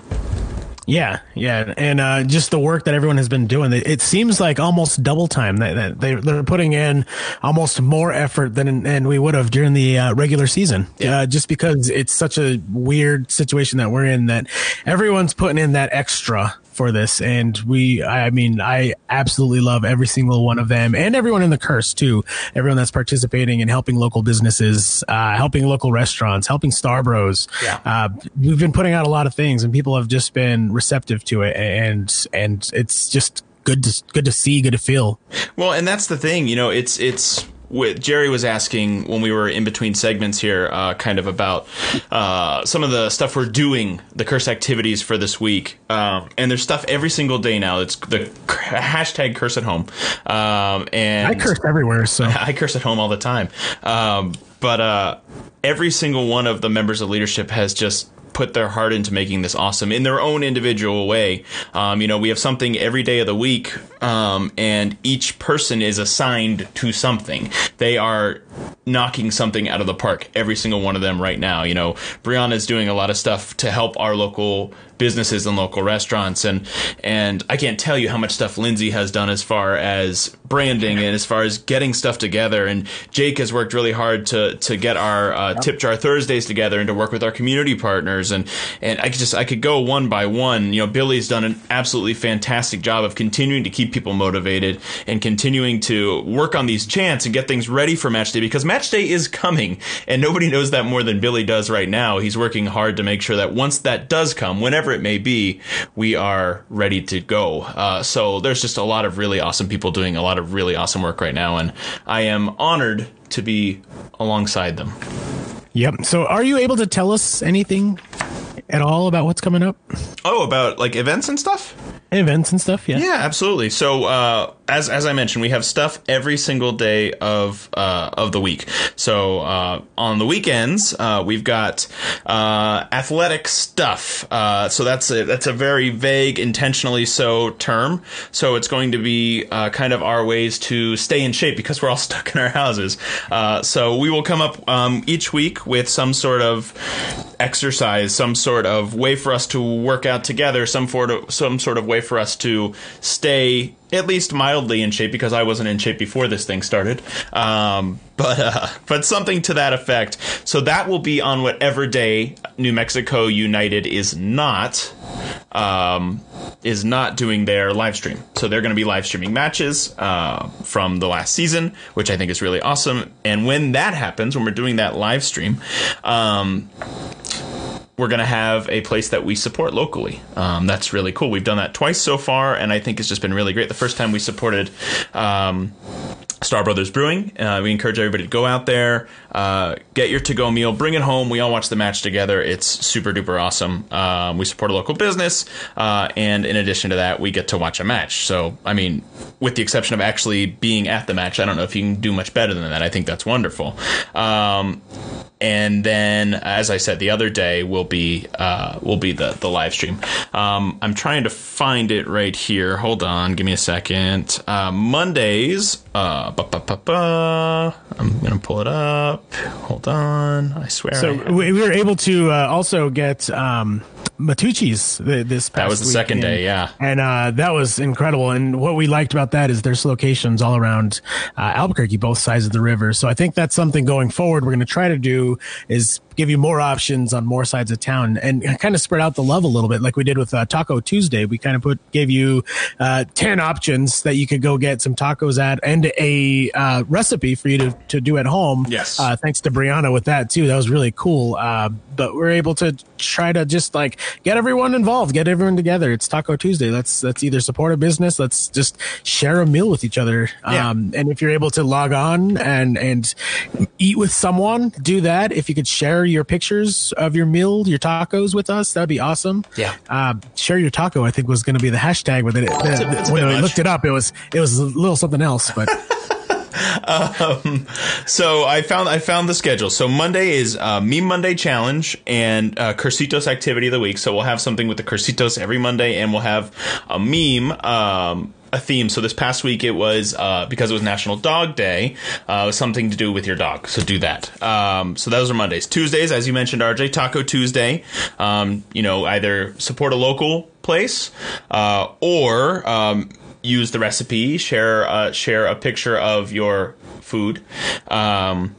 Yeah, yeah, and uh, just the work that everyone has been doing. It, seems like almost double time. That, that they they're putting in almost more effort than than we would have during the uh, regular season. Yeah. Uh, just because it's such a weird situation that we're in, that everyone's putting in that extra for this, and we. I mean, I absolutely love every single one of them, and everyone in the curse too. Everyone that's participating and helping local businesses, uh, helping local restaurants, helping Starr Bros. Yeah. Uh, we've been putting out a lot of things, and people have just been receptive to it, and and it's just good to good to see, good to feel. Well, and that's the thing, you know, it's it's what Jerry was asking when we were in between segments here, uh, kind of about uh, some of the stuff we're doing, the curse activities for this week. Um, and there's stuff every single day now. It's the hashtag curse at home. Um, and I curse everywhere, so I curse at home all the time. Um, but uh, every single one of the members of leadership has just put their heart into making this awesome in their own individual way. Um, you know, we have something every day of the week, um, and each person is assigned to something. They are knocking something out of the park, every single one of them right now. You know, Brianna is doing a lot of stuff to help our local businesses and local restaurants and and I can't tell you how much stuff Lindsay has done as far as branding and as far as getting stuff together. And Jake has worked really hard to to get our uh, tip jar Thursdays together and to work with our community partners. And and I could just I could go one by one. You know Billy's done an absolutely fantastic job of continuing to keep people motivated and continuing to work on these chants and get things ready for match day because match day is coming and nobody knows that more than Billy does right now. He's working hard to make sure that once that does come whenever it may be we are ready to go. Uh, so there's just a lot of really awesome people doing a lot of really awesome work right now and I am honored to be alongside them yep. So, are you able to tell us anything at all about what's coming up? Oh, about like events and stuff. Events and stuff. Yeah. Yeah, absolutely. So, uh, as as I mentioned, we have stuff every single day of uh, of the week. So, uh, on the weekends, uh, we've got uh, athletic stuff. Uh, so that's a that's a very vague, intentionally so term. So it's going to be uh, kind of our ways to stay in shape because we're all stuck in our houses. Uh, so we will come up um, each week with some sort of exercise, some sort of way for us to work out together, some sort of some sort of way for us to stay at least mildly in shape because I wasn't in shape before this thing started. Um, but uh, but something to that effect. So that will be on whatever day New Mexico United is not um, is not doing their live stream. So they're going to be live streaming matches uh, from the last season, which I think is really awesome. And when that happens, when we're doing that live stream. Um, we're going to have a place that we support locally. Um, that's really cool. We've done that twice so far, and I think it's just been really great. The first time we supported um, Starr Brothers Brewing. Uh, we encourage everybody to go out there, uh, get your to go meal, bring it home. We all watch the match together. It's super duper awesome. Um, we support a local business, uh, and in addition to that, we get to watch a match. So, I mean, with the exception of actually being at the match, I don't know if you can do much better than that. I think that's wonderful. Um, and then, as I said, the other day will be uh, will be the the live stream. Um, I'm trying to find it right here. Hold on, give me a second. Uh, Mondays. Uh, ba, ba, ba, ba. I'm gonna pull it up. Hold on. I swear. So we, we were able to uh, also get um, Matucci's th- this past that was the second weekend. day. Yeah. And uh, that was incredible. And what we liked about that is there's locations all around uh, Albuquerque, both sides of the river. So I think that's something going forward we're going to try to do is give you more options on more sides of town and kind of spread out the love a little bit, like we did with uh, Taco Tuesday. We kind of put gave you uh, ten options that you could go get some tacos at, and a uh, recipe for you to, to do at home. Yes. Uh, thanks to Brianna with that too. That was really cool. But we're able to try to just like get everyone involved, get everyone together. It's Taco Tuesday. Let's let's either support a business. Let's just share a meal with each other. Yeah. Um, and if you're able to log on and and eat with someone, do that. If you could share your pictures of your meal, your tacos with us, that'd be awesome. Yeah. Uh, share your taco. I think was going to be the hashtag with it. It's a- it's when I looked it up, it was it was a little something else, but. So I found I found the schedule. So Monday is uh, Meme Monday challenge and uh, Cursitos activity of the week. So we'll have something with the Cursitos every Monday, and we'll have a meme. Um, a theme. So this past week it was uh, because it was National Dog Day. Uh, something to do with your dog. So do that. Um, so those are Mondays. Tuesdays, as you mentioned, RJ Taco Tuesday. Um, you know, either support a local place uh, or um, use the recipe. Share uh, share a picture of your food. Um,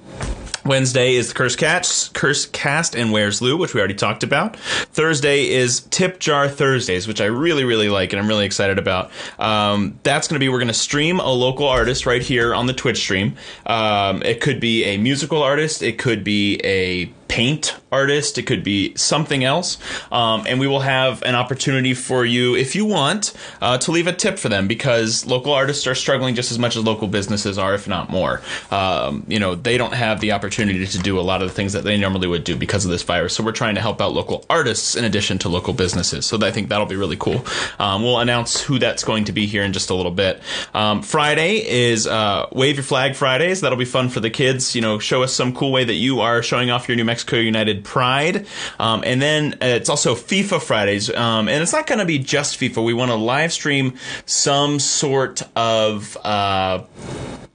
Wednesday is the Curse Cast, Curse Cast and Where's Lew, which we already talked about. Thursday is Tip Jar Thursdays, which I really, really like and I'm really excited about. Um, that's going to be, we're going to stream a local artist right here on the Twitch stream. Um, it could be a musical artist, it could be a paint artist, it could be something else. Um, and we will have an opportunity for you, if you want, uh, to leave a tip for them because local artists are struggling just as much as local businesses are, if not more. Um, you know, they don't have the opportunity to do a lot of the things that they normally would do because of this virus. So we're trying to help out local artists in addition to local businesses. So I think that'll be really cool. Um, we'll announce who that's going to be here in just a little bit. Um, Friday is uh, Wave Your Flag Fridays. That'll be fun for the kids. You know, show us some cool way that you are showing off your New Mexico United pride. Um, and then uh, it's also FIFA Fridays. Um, and it's not going to be just FIFA. We want to live stream some sort of. Uh,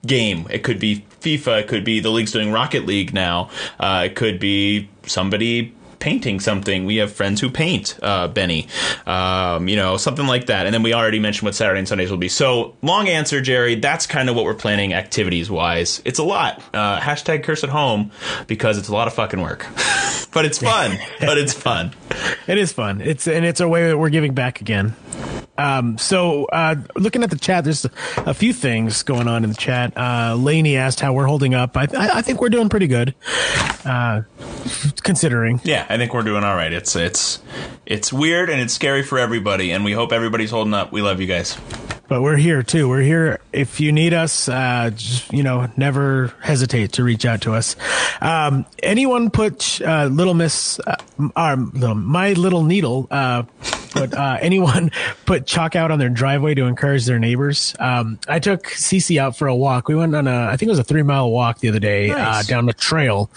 game. It could be FIFA. It could be the league's doing Rocket League now. Uh, it could be somebody painting something. We have friends who paint, uh, Benny, um, you know, something like that. And then we already mentioned what Saturday and Sundays will be. So long answer, Jerry. That's kind of what we're planning activities wise. It's a lot. Uh, hashtag curse at home because it's a lot of fucking work, but it's fun. but it's fun. It is fun. It's and it's a way that we're giving back again. Um, so uh, looking at the chat, there's a, few things going on in the chat. Uh, Laney asked how we're holding up. I, I, I think we're doing pretty good, uh, considering. Yeah, I think we're doing all right. It's it's it's weird and it's scary for everybody, and we hope everybody's holding up. We love you guys. but we're here too. We're here if you need us. Uh, just, you know, never hesitate to reach out to us. Um, anyone put uh, Little Miss, uh, our, little, my little needle. Uh, put uh, anyone put chalk out on their driveway to encourage their neighbors. Um, I took Cece out for a walk. We went on a, I think it was a three mile walk the other day uh, down a trail,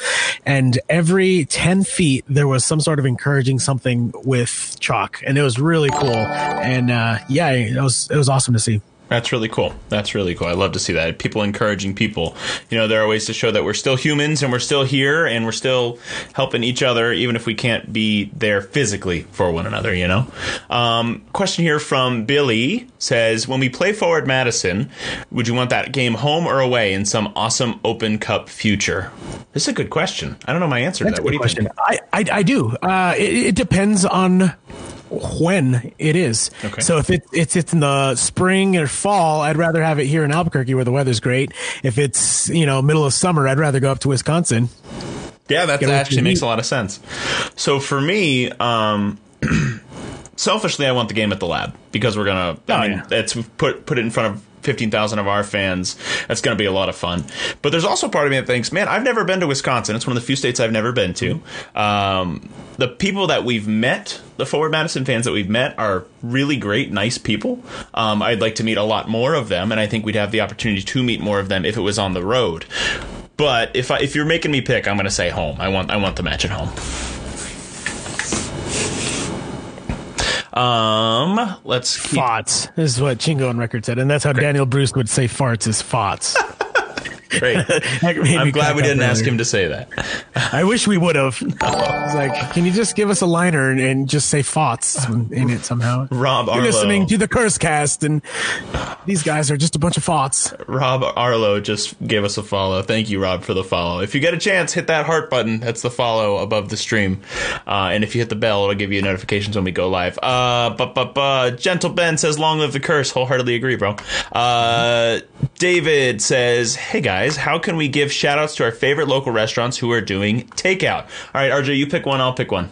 and every ten feet there was some sort of encouraging something with chalk, and it was really cool. And uh, yeah, it was it was awesome to see. That's really cool. That's really cool. I love to see that. People encouraging people. You know, there are ways to show that we're still humans and we're still here and we're still helping each other, even if we can't be there physically for one another, you know? Um, question here from Billy says When we play Forward Madison, would you want that game home or away in some awesome Open Cup future? This is a good question. I don't know my answer to that. What do you think? I, I, I do. Uh, it, it depends on when it is. Okay. So if it, it's it's in the spring or fall, I'd rather have it here in Albuquerque where the weather's great. If it's you know middle of summer, I'd rather go up to Wisconsin. Yeah, that actually makes a lot of sense. So for me, um, selfishly, I want the game at the lab because we're gonna. Oh, I mean, yeah. it's put put it in front of. 15,000 of our fans. That's going to be a lot of fun. But there's also part of me that thinks, man, I've never been to Wisconsin. It's one of the few states I've never been to. Um, the people that we've met, the Forward Madison fans that we've met, are really great, nice people. Um, I'd like to meet a lot more of them, and I think we'd have the opportunity to meet more of them if it was on the road. But if I, if you're making me pick, I'm going to say home. I want I want the match at home. Um, let's keep. Farts. This is what Chingo on record said, and that's how Daniel Bruce would say farts is farts. Great. That made me I'm glad we didn't ask him to say that. I wish we would have. It's like, can you just give us a liner and, and just say farts in it somehow? Rob Arlo. You're Arlo. listening to the Curse Cast, and these guys are just a bunch of farts. Rob Arlo just gave us a follow. Thank you, Rob, for the follow. If you get a chance, hit that heart button. That's the follow above the stream. Uh, and if you hit the bell, it'll give you notifications when we go live. Uh, but, but, but, Gentle Ben says, long live the curse. Wholeheartedly agree, bro. Uh, David says, hey guys, how can we give shout outs to our favorite local restaurants who are doing takeout? All right, RJ, you pick one, I'll pick one.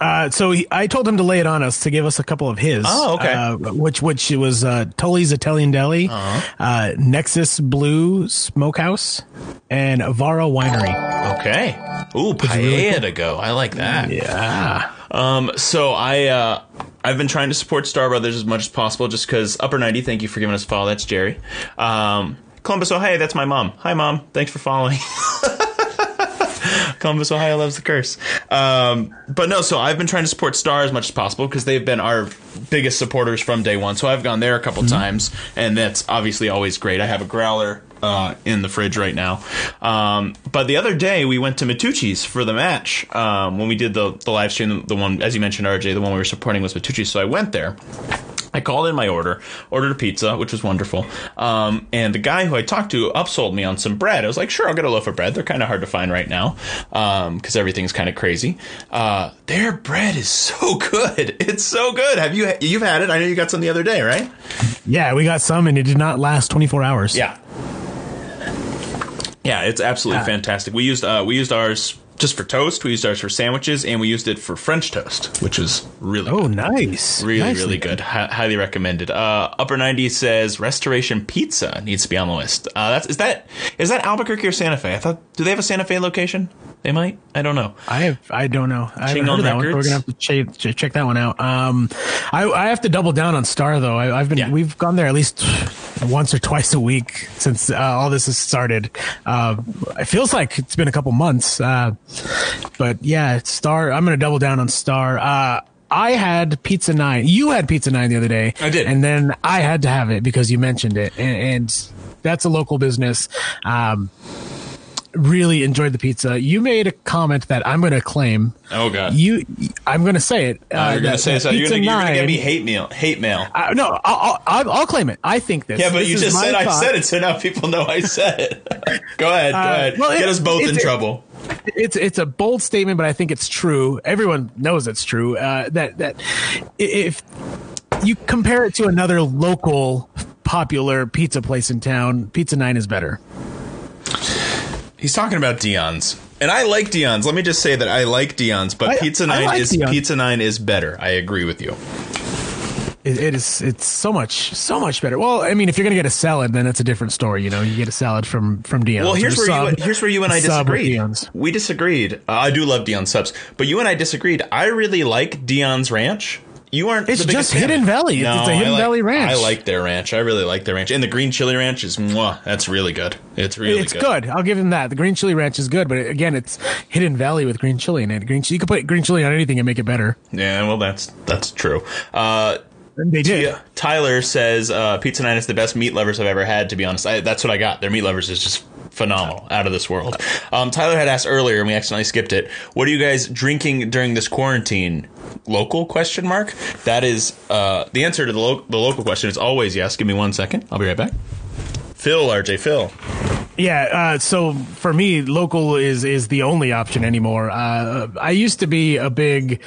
Uh, so he, I told him to lay it on us to give us a couple of his. Oh, okay. Uh, which which was uh, Tully's Italian Deli, Uh-huh. uh, Nexus Blue Smokehouse, and Avaro Winery. Okay. Ooh, paella to go. I like that. Yeah. Um, so I uh, I've been trying to support Starr Brothers as much as possible, just because Upper Ninety. Thank you for giving us a follow. That's Jerry. Um, Columbus, Ohio. That's my mom. Hi, mom. Thanks for following. Columbus, Ohio loves the curse. Um, but no, so I've been trying to support Starr as much as possible because they've been our biggest supporters from day one. So I've gone there a couple times, and that's obviously always great. I have a growler uh, in the fridge right now. Um, but the other day we went to Matucci's for the match um, when we did the the live stream. The one, as you mentioned, RJ, the one we were supporting was Matucci's. So I went there. I called in my order, ordered a pizza, which was wonderful. Um, and the guy who I talked to upsold me on some bread. I was like, sure, I'll get a loaf of bread. They're kind of hard to find right now because everything's kind of crazy. Uh, their bread is so good. It's so good. Have you you've had it? I know you got some the other day, right? Yeah, we got some, and it did not last 24 hours. Yeah. Yeah, it's absolutely fantastic. We used uh, we used ours just for toast. We used ours for sandwiches, and we used it for French toast, which is really Oh, good. nice. Really, Nicely really good. Hi- highly recommended. Uh, Upper 90 says Restoration Pizza needs to be on the list. Uh, that's is that is that Albuquerque or Santa Fe? I thought do they have a Santa Fe location? They might. I don't know. I have. I don't know. I haven't heard of that one. We're gonna have to check, check, that one out. Um, I, I have to double down on Starr though. I, I've been. Yeah. We've gone there at least once or twice a week since uh, all this has started. Uh, it feels like it's been a couple months. Uh, but yeah, Starr. I'm gonna double down on Starr. Uh, I had Pizza Nine. You had Pizza Nine the other day. I did. and then I had to have it because you mentioned it, and, and that's a local business. Um, really enjoyed the pizza. You made a comment that I'm going to claim. Oh god. You, I'm going to say it. Uh, you're gonna say that so. You're gonna, you're give me hate mail. Hate mail. Uh, no, I'll, I'll, I'll claim it. I think this. yeah, but this you just said I said it, so now people know I said it. go ahead. Go Uh, ahead. well, Get us both in trouble. It's it's a bold statement, but I think it's true. Everyone knows it's true. Uh, that that if you compare it to another local popular pizza place in town, Pizza Nine is better. He's talking about Dion's. And I like Dion's. Let me just say that I like Dion's, but I- Pizza Nine like is Dion's. Pizza Nine is better. I agree with you. It, it is. It's so much, so much better. Well, I mean, if you're gonna get a salad, then it's a different story. You know, you get a salad from from Dion's. Well, here's where you here's where you and I sub disagreed. We disagreed. Uh, I do love Dion subs, but you and I disagreed. I really like Dion's Ranch. You aren't. It's just fan. Hidden Valley. It's- it's a Hidden like- Valley ranch. I like their ranch. I really like their ranch, and the green chili ranch is mwah, That's really good. It's really good. it's good. I'll give him that. The green chili ranch is good, but again, it's Hidden Valley with green chili in it. Green, you can put green chili on anything and make it better. Yeah, well, that's that's true. Uh, they did. yeah, Tyler says uh, Pizza Nine is the best meat lovers I've ever had. To be honest, I, that's what I got. Their meat lovers is just phenomenal, out of this world. Um, Tyler had asked earlier, and we accidentally skipped it. What are you guys drinking during this quarantine? Local question mark. That is uh, the answer to the, lo- the local question is always yes. Give me one second. I'll be right back. Phil, RJ, Phil. Yeah, uh, so for me, local is is the only option anymore. Uh, I used to be a big,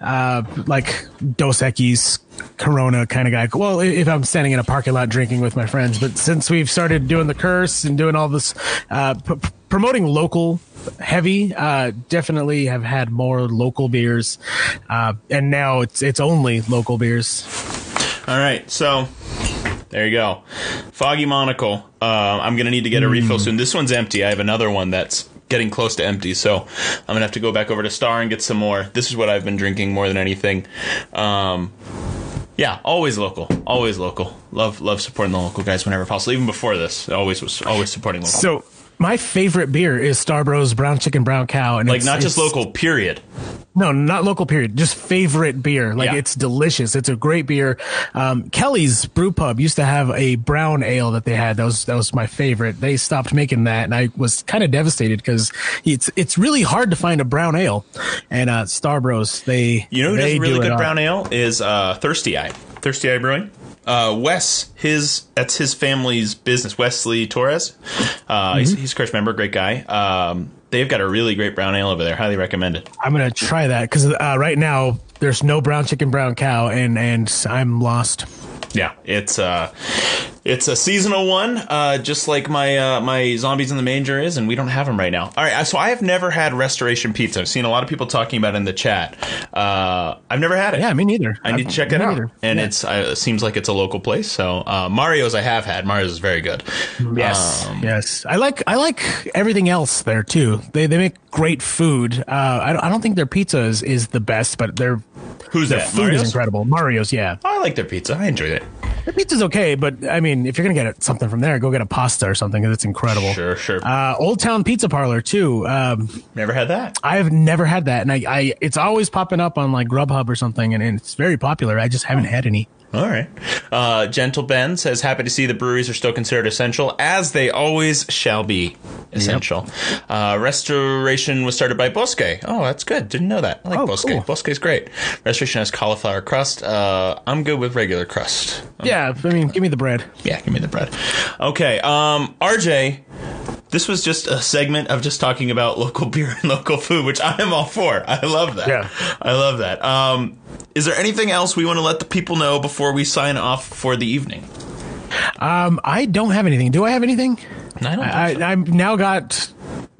uh, like Dos Equis, Corona kind of guy. Well, if I'm standing in a parking lot drinking with my friends, but since we've started doing the curse and doing all this, uh, p- promoting local heavy, uh, definitely have had more local beers, uh, and now it's it's only local beers. All right, so there you go. Foggy Monocle. Uh, I'm going to need to get a refill soon. This one's empty. I have another one that's getting close to empty, so I'm going to have to go back over to Starr and get some more. This is what I've been drinking more than anything. Um, yeah, always local. Always local. Love love supporting the local guys whenever possible. Even before this, always was always supporting local. So my favorite beer is Starr Bros Brown Chicken Brown Cow, and like not just local, period. No, not local. Period. Just favorite beer. Like Yeah. it's delicious. It's a great beer. Um, Kelly's Brew Pub used to have a brown ale that they had. That was that was my favorite. They stopped making that, and I was kind of devastated because it's it's really hard to find a brown ale. And uh, Starr Bros, they You know who they does really do it good brown ale is uh, Thirsty Eye. Thirsty Eye Brewing. Uh, Wes, his that's his family's business. Wesley Torres, uh, he's, he's a Church member, great guy. Um, they've got a really great brown ale over there. Highly recommend it. I'm gonna try that because uh, right now there's no brown chicken brown cow, and and I'm lost. Yeah, it's uh, it's a seasonal one, uh, just like my uh, my zombies in the manger is, and we don't have them right now. All right, so I have never had Restoration Pizza. I've seen a lot of people talking about it in the chat. Uh, I've never had it. Yeah, me neither. I need to check it out. And Yeah. it's uh, it seems like it's a local place. So uh, Mario's I have had. Mario's is very good. Yes, Um, yes. I like I like everything else there too. They they make great food. Uh, I don't, I don't think their pizza is, is the best, but their Who's their that? food Mario's? is incredible. Mario's, yeah. I like their pizza. I enjoy it. Their pizza's okay, but I mean, if you're gonna get something from there, go get a pasta or something. 'cause It's incredible. Sure, sure. Uh, Old Town Pizza Parlor too. Um, Never had that. I've never had that, and I, I it's always popping up on like Grubhub or something, and, and it's very popular. I just haven't had any. All right. Uh, Gentle Ben says, happy to see the breweries are still considered essential, as they always shall be essential. Uh, restoration was started by Bosque. Oh, that's good. Didn't know that. I like Oh, Bosque. cool. Bosque's great. Restoration has cauliflower crust. Uh, I'm good with regular crust. Yeah, I mean, give me the bread. Yeah, give me the bread. Okay, um, RJ, this was just a segment of just talking about local beer and local food, which I am all for. I love that. Yeah. I love that. Um, is there anything else we want to let the people know before we sign off for the evening? Um, I don't have anything. Do I have anything? I don't I. I, I've now got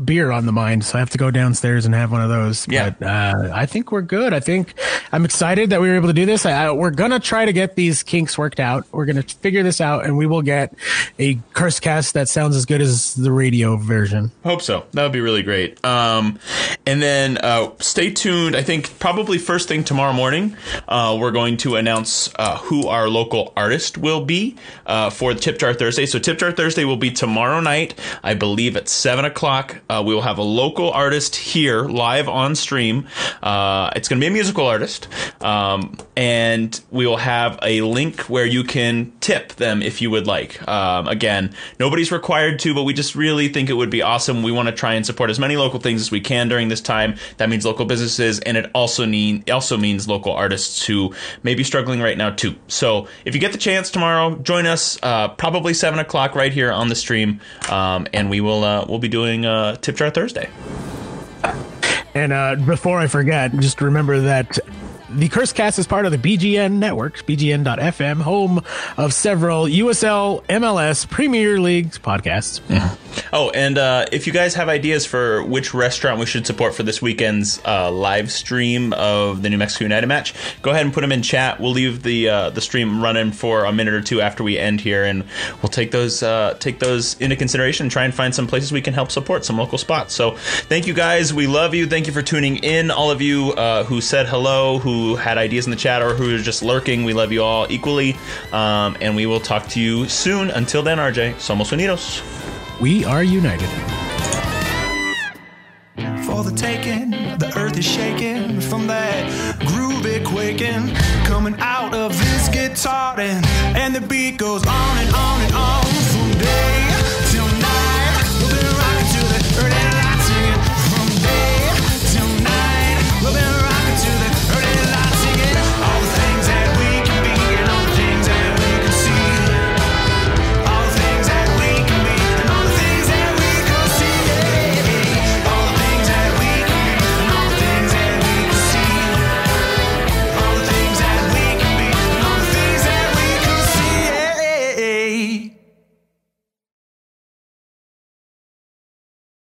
beer on the mind, so I have to go downstairs and have one of those. Yeah. But, uh, I think we're good. I think I'm excited that we were able to do this. I, I, we're gonna try to get these kinks worked out. We're gonna figure this out, and we will get a curse cast that sounds as good as the radio version. Hope so. That would be really great. Um, and then uh, stay tuned. I think probably first thing tomorrow morning, uh, we're going to announce uh, who our local artist will be uh, for Tip Jar Thursday. So Tip Jar Thursday will be tomorrow night, I believe at seven o'clock. Uh, we will have a local artist here live on stream. Uh, it's going to be a musical artist, um, and we will have a link where you can tip them if you would like. Um, again, nobody's required to, but we just really think it would be awesome. We want to try and support as many local things as we can during this time. That means local businesses, and it also mean also means local artists who may be struggling right now too. So if you get the chance tomorrow, join us. Uh, probably seven o'clock right here on the stream, um, and we will uh, we'll be doing Tip Jar Thursday. And uh, before I forget, just remember that the Cursecast is part of the BGN network, bgn.fm, home of several USL, MLS, Premier Leagues podcasts. Oh, and uh, if you guys have ideas for which restaurant we should support for this weekend's uh, live stream of the New Mexico United match, go ahead and put them in chat. We'll leave the uh, the stream running for a minute or two after we end here, and we'll take those uh, take those into consideration and try and find some places we can help support some local spots. So, thank you guys. We love you. Thank you for tuning in. All of you uh, who said hello, who had ideas in the chat, or who are just lurking, we love you all equally. Um, and we will talk to you soon. Until then, RJ, somos unidos. We are united. for the taking. The earth is shaking from that groovy quaking coming out of this guitar, and, and the beat goes on and on and on from day